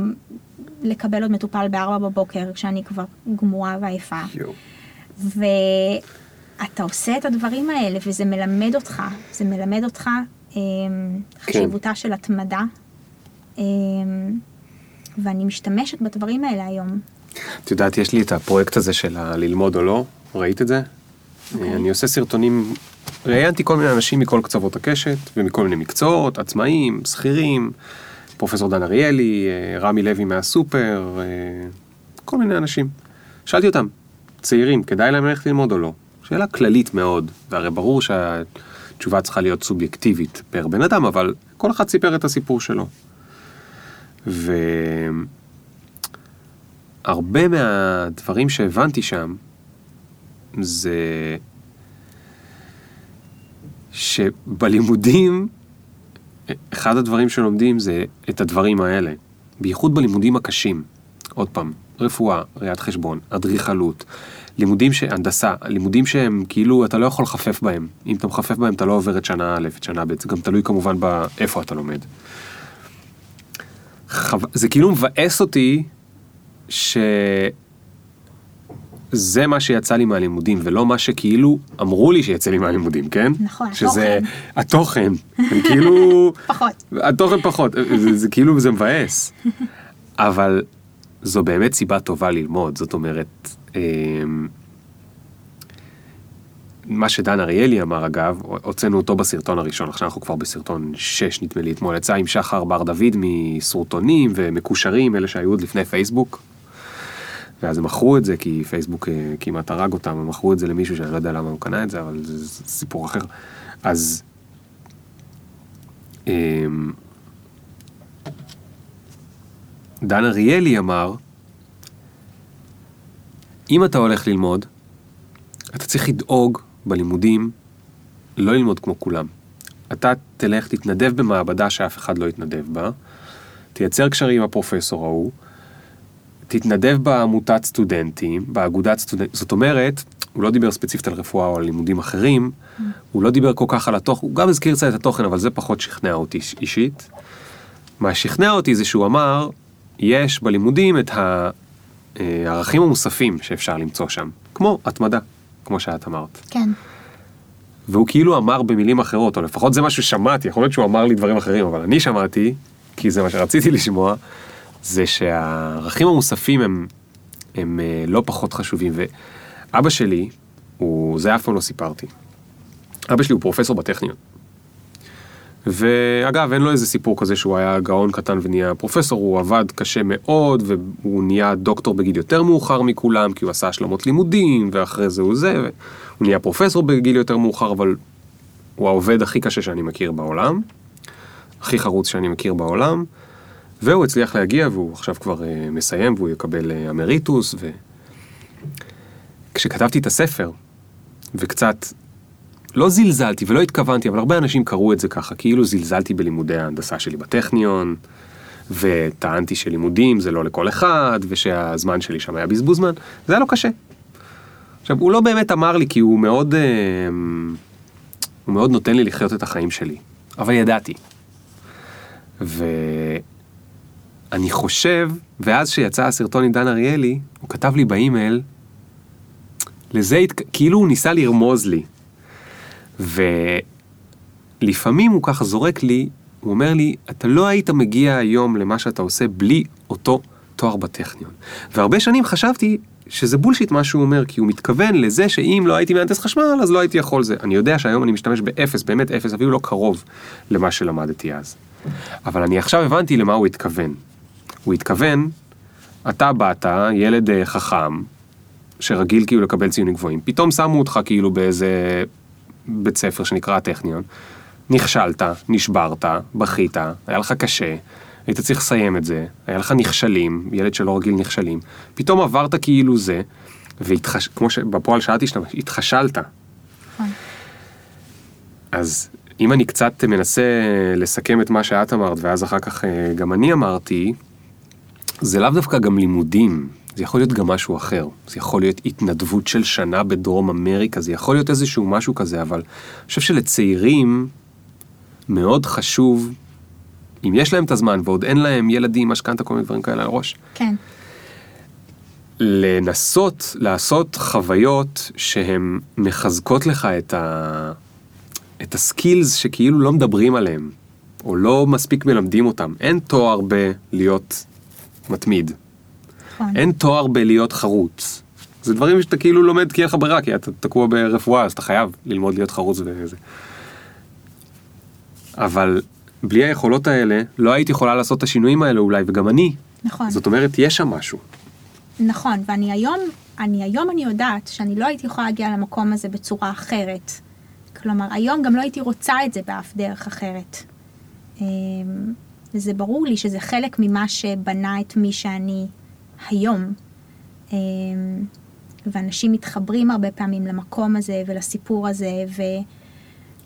לקבל עוד מטופל בארבע בבוקר כשאני כבר גמורה ועייפה. ואתה עושה את הדברים האלה וזה מלמד אותך, זה מלמד אותך אה, חשיבותה של התמדה. אה, ואני משתמשת בדברים האלה היום. את יודעת, יש לי את הפרויקט הזה של הללמוד או לא, ראית את זה? אוקיי. אני עושה סרטונים, ראיינתי כל מיני אנשים מכל קצוות הקשת ומכל מיני מקצועות, עצמאים, שכירים, פרופסור דן אריאלי, אה, רמי לוי מהסופר, אה, כל מיני אנשים. שאלתי אותם, צעירים, כדאי להם ללכת ללמוד או לא? שאלה כללית מאוד, והרי ברור שהתשובה צריכה להיות סובייקטיבית פר בן אדם, אבל כל אחד סיפר את הסיפור שלו. והרבה מהדברים שהבנתי שם זה שבלימודים, אחד הדברים שלומדים זה את הדברים האלה, בייחוד בלימודים הקשים. עוד פעם, רפואה, ראיית חשבון, אדריכלות, לימודים ש... הנדסה, לימודים שהם כאילו אתה לא יכול לחפף בהם. אם אתה מחפף בהם אתה לא עובר את שנה א', את שנה ב', זה גם תלוי כמובן באיפה אתה לומד. חו... זה כאילו מבאס אותי שזה מה שיצא לי מהלימודים ולא מה שכאילו אמרו לי שיצא לי מהלימודים, כן? נכון, שזה התוכן. התוכן, כאילו, (laughs) פחות. התוכן פחות, זה, זה כאילו זה מבאס, אבל זו באמת סיבה טובה ללמוד, זאת אומרת, אמ, מה שדן אריאלי אמר אגב, הוצאנו אותו בסרטון הראשון, עכשיו אנחנו כבר בסרטון 6 נדמה לי אתמול, יצא עם שחר בר דוד מסרוטונים ומקושרים, אלה שהיו עוד לפני פייסבוק. ואז הם מכרו את זה כי פייסבוק אה, כמעט הרג אותם, הם מכרו את זה למישהו שאני לא יודע למה הוא קנה את זה, אבל זה, סיפור אחר. אז... אמ, דן אריאלי אמר, אם אתה הולך ללמוד, אתה צריך לדאוג בלימודים לא ללמוד כמו כולם. אתה תלך, תתנדב במעבדה שאף אחד לא יתנדב בה, תייצר קשרים עם הפרופסור ההוא, תתנדב בעמותת סטודנטים, באגודת סטודנטים, זאת אומרת, הוא לא דיבר ספציפית על רפואה או על לימודים אחרים, הוא לא דיבר כל כך על התוכן, הוא גם הזכיר קצת את התוכן, אבל זה פחות שכנע אותי איש- אישית. מה שכנע אותי זה שהוא אמר, יש בלימודים את אה, הערכים המוספים שאפשר למצוא שם, כמו התמדה, כמו שאת אמרת. כן. והוא כאילו אמר במילים אחרות, או לפחות זה מה ששמעתי, יכול להיות שהוא אמר לי דברים אחרים, אבל אני שמעתי, כי זה מה שרציתי לשמוע, זה שהערכים המוספים הם, הם אה, לא פחות חשובים. ואבא שלי, הוא, זה אף פעם לא סיפרתי. אבא שלי הוא פרופסור בטכניון. ואגב, אין לו איזה סיפור כזה שהוא היה גאון קטן ונהיה פרופסור, הוא עבד קשה מאוד, והוא נהיה דוקטור בגיל יותר מאוחר מכולם, כי הוא עשה השלמות לימודים, ואחרי זה הוא זה, הוא נהיה פרופסור בגיל יותר מאוחר, אבל הוא העובד הכי קשה שאני מכיר בעולם, הכי חרוץ שאני מכיר בעולם, והוא הצליח להגיע, והוא עכשיו כבר uh, מסיים, והוא יקבל uh, אמריטוס, ו... כשכתבתי את הספר, וקצת לא זלזלתי ולא התכוונתי, אבל הרבה אנשים קראו את זה ככה, כאילו זלזלתי בלימודי ההנדסה שלי בטכניון, וטענתי שלימודים זה לא לכל אחד, ושהזמן שלי שם היה בזבוז זמן, זה היה לו קשה. עכשיו, הוא לא באמת אמר לי, כי הוא מאוד, אה, הוא מאוד נותן לי לחיות את החיים שלי, אבל ידעתי. ואני חושב, ואז שיצא הסרטון עם דן אריאלי, הוא כתב לי באימייל, לזה, התק- כאילו הוא ניסה לרמוז לי. ולפעמים הוא ככה זורק לי הוא אומר לי, אתה לא היית מגיע היום למה שאתה עושה בלי אותו תואר בטכניון. והרבה שנים חשבתי שזה bullshit מה שהוא אומר, כי הוא מתכוון לזה שאם לא הייתי מהנדס חשמל, אז לא הייתי יכול זה. אני יודע שהיום אני משתמש באפס, באמת אפס, אפילו לא קרוב למה שלמדתי אז. אבל אני עכשיו הבנתי למה הוא התכוון. הוא התכוון, אתה באת, ילד אה, חכם, שרגיל כאילו לקבל ציונים גבוהים, פתאום שמו אותך כאילו באיזה בית ספר שנקרא הטכניון, נכשלת, נשברת, בכית, היה לך קשה, היית צריך לסיים את זה, היה לך נכשלים, ילד שלא רגיל נכשלים, פתאום עברת כאילו זה, וכמו שבפועל שאלתי שאתה, התחשלת. נכון. אז אם אני קצת מנסה לסכם את מה שאת אמרת, ואז אחר כך אה, גם אני אמרתי, זה לאו דווקא גם לימודים, זה יכול להיות גם משהו אחר. זה יכול להיות התנדבות של שנה בדרום אמריקה, זה יכול להיות איזשהו משהו כזה, אבל אני חושב שלצעירים מאוד חשוב, אם יש להם את הזמן ועוד אין להם ילדים, משכנתה, כל מיני דברים כאלה על הראש, כן, לנסות לעשות חוויות שהן מחזקות לך את, ה... את הסקילס שכאילו לא מדברים עליהם, או לא מספיק מלמדים אותם. אין תואר בלהיות מתמיד. נכון. אין תואר בלהיות חרוץ. זה דברים שאתה כאילו לומד כי אין לך ברירה, כי אתה תקוע ברפואה, אז אתה חייב ללמוד להיות חרוץ וזה. אבל בלי היכולות האלה, לא היית יכולה לעשות את השינויים האלה אולי, וגם אני. נכון. זאת אומרת, יש שם משהו. נכון, ואני היום, אני היום אני יודעת שאני לא הייתי יכולה להגיע למקום הזה בצורה אחרת. כלומר, היום גם לא הייתי רוצה את זה באף דרך אחרת. וזה ברור לי שזה חלק ממה שבנה את מי שאני היום. אמ, ואנשים מתחברים הרבה פעמים למקום הזה ולסיפור הזה, ו...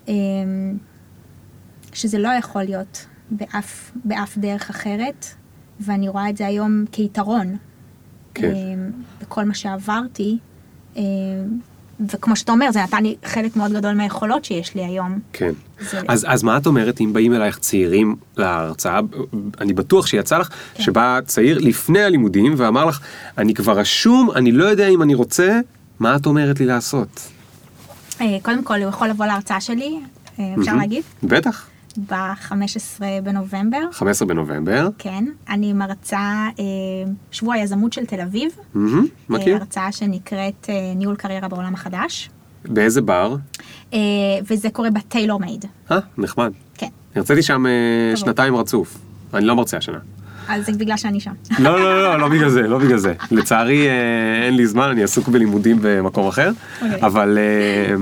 אמ, לא יכול להיות באף, באף דרך אחרת, ואני רואה את זה היום כיתרון. כן. אמ, בכל מה שעברתי, וכמו שאתה אומר, זה נתן לי חלק מאוד גדול מהיכולות שיש לי היום. כן. זה- אז, אז מה את אומרת אם באים אלייך צעירים להרצאה, אני בטוח שיצא לך, כן. שבא צעיר לפני הלימודים ואמר לך, אני כבר רשום, אני לא יודע אם אני רוצה, מה את אומרת לי לעשות? אה, קודם כל, הוא יכול לבוא להרצאה שלי, אה, אפשר מהמם. להגיד? בטח, ב-15 בנובמבר. 15 בנובמבר, כן, אני מרצה אה, שבוע היזמות של תל אביב. מכיר? אה, הרצאה שנקראת אה, ניהול קריירה בעולם החדש. באיזה בר? אה, וזה קורה בטיילור מייד. אה, נחמד. כן. הרציתי שם אה. שנתיים רצוף, אני לא מרצה השנה. אז זה בגלל שאני שם. לא, לא, לא, לא בגלל זה, לא בגלל זה. לצערי אה, אין לי זמן, אני עסוק בלימודים במקום אחר, אוקיי. אבל אה,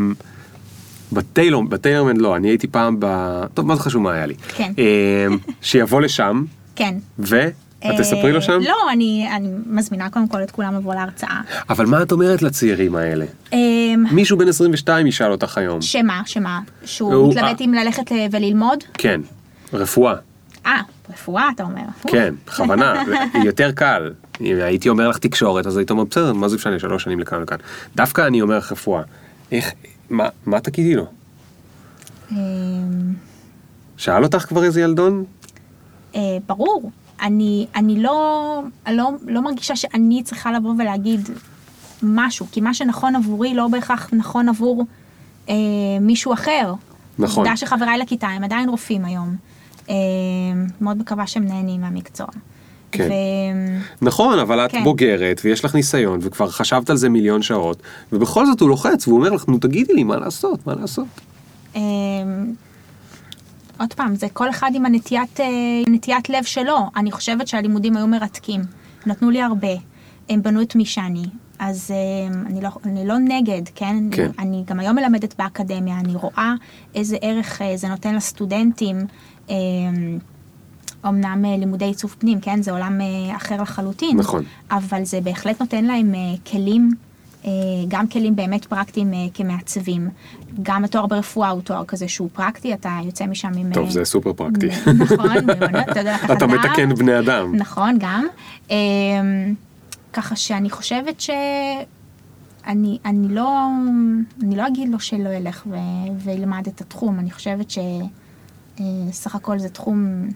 בטיילור, בטיילורמן לא, אני הייתי פעם ב... טוב, מה זה חשוב מה היה לי? כן. אה, שיבוא לשם, כן. ואת אה, תספרי לו שם? לא, אני, אני מזמינה קודם כל את כולם לבוא להרצאה. אבל מה את אומרת לצעירים האלה? אה, מישהו בן 22 ישאל אותך היום. שמה, שמה? שהוא הוא- מתלבט אם ללכת וללמוד? כן, רפואה. אה, רפואה אתה אומר. כן, בכוונה, יותר קל. אם הייתי אומר לך תקשורת, אז היית אומר, בסדר, מה זה משנה, שלוש שנים לכאן ולכאן. דווקא אני אומר לך רפואה. איך, מה, מה תגידי לו? אה, שאל אותך כבר איזה ילדון? אה, ברור. אני, אני לא, לא, לא מרגישה שאני צריכה לבוא ולהגיד משהו, כי מה שנכון עבורי לא בהכרח נכון עבור אה, מישהו אחר. נכון. עובדה שחבריי לכיתה הם עדיין רופאים היום. אה, מאוד מקווה שהם נהנים מהמקצוע. כן. ו... נכון, אבל את כן. בוגרת ויש לך ניסיון וכבר חשבת על זה מיליון שעות, ובכל זאת הוא לוחץ והוא אומר לך, נו תגידי לי מה לעשות, מה לעשות. אה, עוד פעם, זה כל אחד עם הנטיית, אה, נטיית לב שלו. אני חושבת שהלימודים היו מרתקים. נתנו לי הרבה. הם בנו את מי שאני. אז אה, אני לא, אני לא נגד, כן? כן. אני גם היום מלמדת באקדמיה, אני רואה איזה ערך אה, זה נותן לסטודנטים. אמנם אה, לימודי עיצוב פנים, כן? זה עולם אה, אחר לחלוטין. נכון. אבל זה בהחלט נותן להם אה, כלים, גם כלים באמת פרקטיים כמעצבים. גם התואר ברפואה הוא תואר כזה שהוא פרקטי, אתה יוצא משם עם... טוב, זה סופר פרקטי. (laughs) נכון, מיומנויות, אתה יודע, לקחת אתה. מתקן בני אדם. נכון, גם. אה, ככה שאני חושבת ש... אני, אני, לא, אני לא אגיד לו שלא ילך ו, וילמד את התחום, אני חושבת שסך הכל זה תחום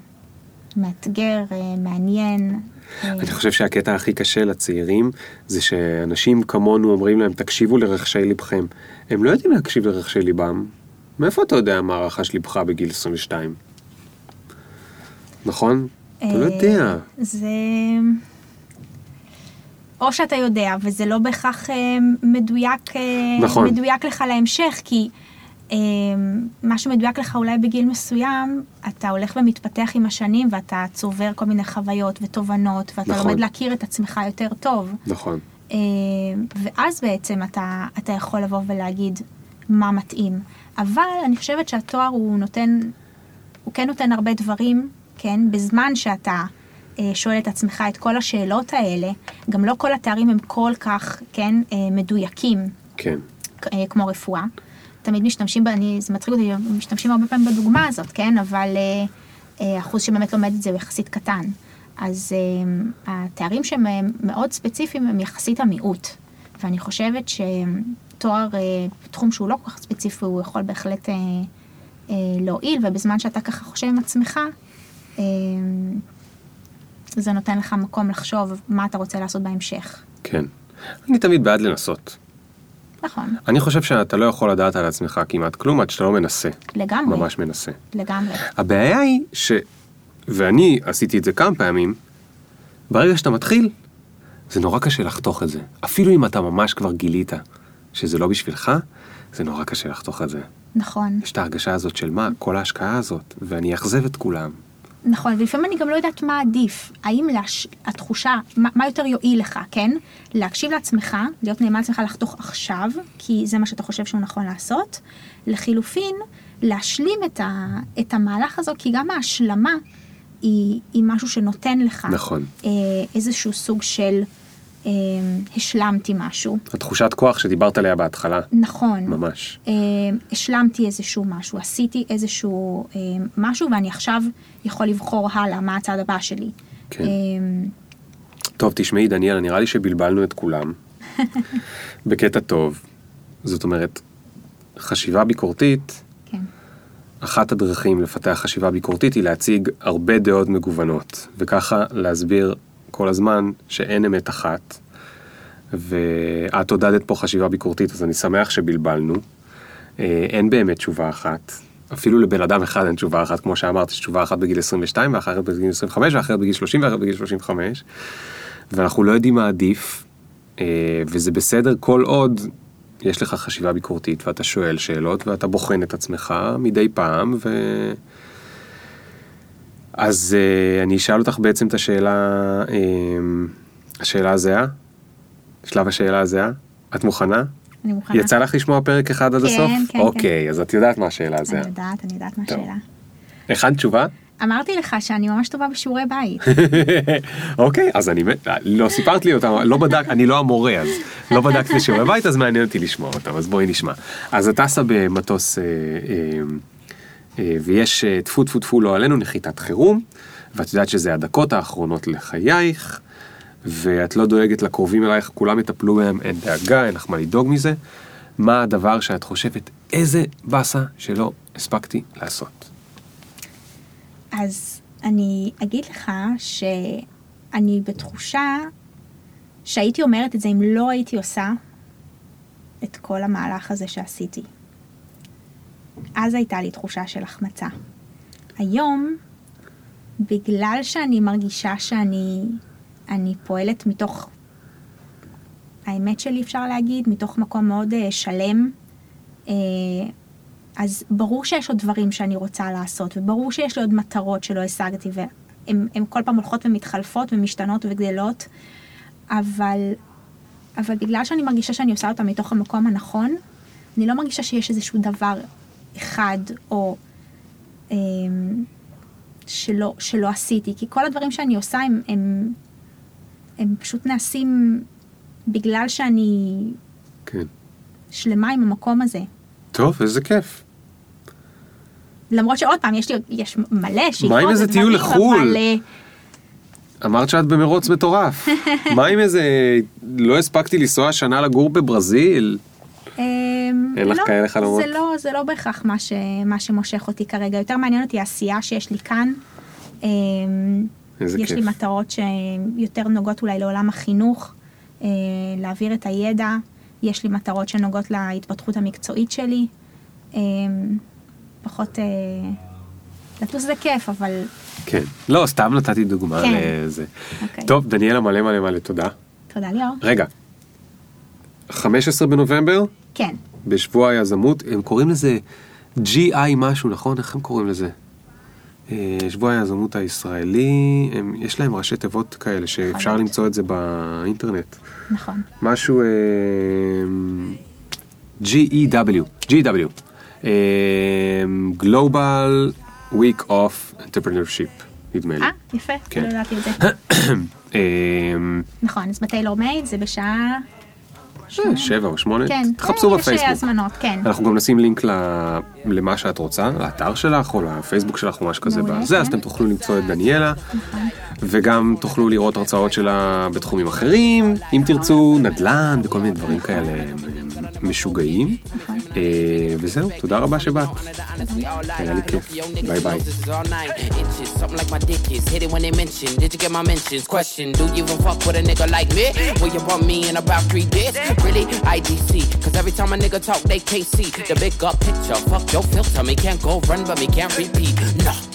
מאתגר, אה, מעניין. אני חושב שהקטע הכי קשה לצעירים זה שאנשים כמונו אומרים להם תקשיבו לרחשי לבכם. הם לא יודעים להקשיב לרחשי ליבם. מאיפה אתה יודע מה רחש לבך בגיל 22? נכון? אתה לא אה, יודע. זה... או שאתה יודע, וזה לא בהכרח אה, מדויק, נכון. מדויק לך להמשך, כי מה שמדויק לך אולי בגיל מסוים, אתה הולך ומתפתח עם השנים, ואתה צובר כל מיני חוויות ותובנות, ואתה נכון. לומד להכיר את עצמך יותר טוב. נכון. אה, ואז בעצם אתה, אתה יכול לבוא ולהגיד מה מתאים. אבל אני חושבת שהתואר הוא נותן, הוא כן נותן הרבה דברים, כן, בזמן שאתה אה, שואל את עצמך את כל השאלות האלה, גם לא כל התארים הם כל כך, כן, אה, מדויקים, כן. אה, כמו רפואה. תמיד משתמשים, אני, זה מצחיק אותי, משתמשים הרבה פעמים בדוגמה הזאת, כן? אבל אה, אה, אחוז שבאמת לומד את זה הוא יחסית קטן. אז אה, התארים שהם אה, מאוד ספציפיים הם יחסית המיעוט. ואני חושבת שתואר אה, בתחום שהוא לא כל כך ספציפי, הוא יכול בהחלט אה, אה, להועיל, ובזמן שאתה ככה חושב עם עצמך, אה, זה נותן לך מקום לחשוב מה אתה רוצה לעשות בהמשך. כן. אני תמיד בעד לנסות. נכון, אני חושב שאתה לא יכול לדעת על עצמך כמעט כלום עד שאתה לא מנסה. לגמרי, ממש מנסה. לגמרי. הבעיה היא ש... ואני עשיתי את זה כמה פעמים, ברגע שאתה מתחיל, זה נורא קשה לחתוך את זה. אפילו אם אתה ממש כבר גילית שזה לא בשבילך, זה נורא קשה לחתוך את זה. נכון. יש את ההרגשה הזאת של מה, כל ההשקעה הזאת, ואני אאכזב את כולם. נכון, ולפעמים אני גם לא יודעת מה עדיף. האם לש... התחושה, מה, מה יותר יועיל לך, כן? להקשיב לעצמך, להיות נאמן לעצמך לחתוך עכשיו, כי זה מה שאתה חושב שהוא נכון לעשות. לחילופין, להשלים את, ה... את המהלך הזה, כי גם ההשלמה היא, היא משהו שנותן לך נכון. אה, איזשהו סוג של אה, השלמתי משהו. התחושת כוח שדיברת עליה בהתחלה, נכון. ממש. אה, השלמתי איזשהו משהו, עשיתי איזשהו אה, משהו, ואני עכשיו יכול לבחור הלאה מה הצעד הבא שלי. כן. אה, טוב, תשמעי, דניאלה, נראה לי שבלבלנו את כולם. (laughs) בקטע טוב. זאת אומרת, חשיבה ביקורתית, כן, אחת הדרכים לפתח חשיבה ביקורתית היא להציג הרבה דעות מגוונות, וככה להסביר כל הזמן שאין אמת אחת. ואת עודדת פה חשיבה ביקורתית, אז אני שמח שבלבלנו. אה, אין באמת תשובה אחת. אפילו לבן אדם אחד אין תשובה אחת, כמו שאמרת, יש תשובה אחת בגיל 22, ואחרת בגיל 25, ואחרת בגיל 30, ואחרת בגיל 35. ואנחנו לא יודעים מה עדיף, אה, וזה בסדר כל עוד יש לך חשיבה ביקורתית, ואתה שואל שאלות, ואתה בוחן את עצמך מדי פעם, ו... אז אה, אני אשאל אותך בעצם את השאלה, אה, השאלה הזהה, שלב השאלה הזהה. את מוכנה? אני מוכנה. יצא לך לשמוע פרק אחד עד כן, הסוף? כן, כן. אוקיי, אז את יודעת מה השאלה הזהה. אני יודעת, אני יודעת מה. השאלה. הכנת תשובה? אמרתי לך שאני ממש טובה בשיעורי בית. (laughs) אוקיי, אז אני, לא סיפרת לי אותם, לא בדק, אני לא המורה, אז לא בדקתי שיעורי בית, אז מעניין אותי לשמוע אותם, אז בואי נשמע. אז את טסה במטוס, אה, אה, אה, ויש אה, טפו טפו טפו לא עלינו, נחיתת חירום, ואת יודעת שזה הדקות האחרונות לחייך, ואת לא דואגת לקרובים אלייך, כולם יטפלו בהם, אין דאגה, אין לך מה לדאוג מזה. מה הדבר שאת חושבת, איזה באסה שלא הספקתי לעשות? אז אני אגיד לך שאני בתחושה שהייתי אומרת את זה אם לא הייתי עושה את כל המהלך הזה שעשיתי. אז הייתה לי תחושה של החמצה. היום, בגלל שאני מרגישה שאני אני פועלת מתוך האמת שלי, אפשר להגיד, מתוך מקום מאוד uh, שלם, uh, אז ברור שיש עוד דברים שאני רוצה לעשות, וברור שיש לי עוד מטרות שלא השגתי, והן כל פעם הולכות ומתחלפות ומשתנות וגדלות, אבל, אבל בגלל שאני מרגישה שאני עושה אותה מתוך המקום הנכון, אני לא מרגישה שיש איזשהו דבר אחד או אמ, שלא, שלא עשיתי, כי כל הדברים שאני עושה הם, הם, הם פשוט נעשים בגלל שאני כן. שלמה עם המקום הזה. טוב, איזה כיף. למרות שעוד פעם, יש לי, יש מלא שאיפות מה עם איזה טיול לחו"ל? אבל, אה, אמרת שאת במרוץ מטורף. (laughs) מה עם איזה... לא הספקתי לנסוע שנה לגור בברזיל? אין לך לא, כאלה חלומות? זה לא, זה לא בהכרח מה, ש, מה שמושך אותי כרגע. יותר מעניין אותי העשייה שיש לי כאן. אמ, יש כיף. לי מטרות שיותר נוגעות אולי לעולם החינוך, אה, להעביר את הידע. יש לי מטרות שנוגעות להתפתחות המקצועית שלי. אמ, פחות... אה, לטוס זה כיף, אבל כן. לא, סתם נתתי דוגמה כן. לזה. אוקיי. טוב, דניאלה מלא מלא מלא תודה. תודה ליאור. רגע, 15 בנובמבר, כן. בשבוע היזמות, הם קוראים לזה GI משהו, נכון? איך הם קוראים לזה? אה, שבוע היזמות הישראלי, הם, יש להם ראשי תיבות כאלה שאפשר להיות. למצוא את זה באינטרנט. נכון. משהו אה, GEW, GW, אה, Global Week of Entrepreneurship, נדמה לי. אה, יפה. כן. לא ידעתי את זה. (coughs) נכון, אז בטיילור מייד זה בשעה... שבע או שמונה, כן. תחפשו אה, יש בפייסבוק. הזמנות, כן. אנחנו גם נשים לינק ל- למה שאת רוצה, לאתר שלך או לפייסבוק שלך או משהו כזה בזה, אז כן. אתם תוכלו למצוא את דניאלה, וגם תוכלו לראות הרצאות שלה בתחומים אחרים, אם תרצו, נדל"ן וכל מיני דברים כאלה אה, משוגעים. אה, וזהו, תודה רבה שבאת. היה לי כיף. ביי ביי. Really? IDC. Cause every time a nigga talk, they can't see the big up picture. Fuck your filter. Me can't go run, but me can't repeat. No.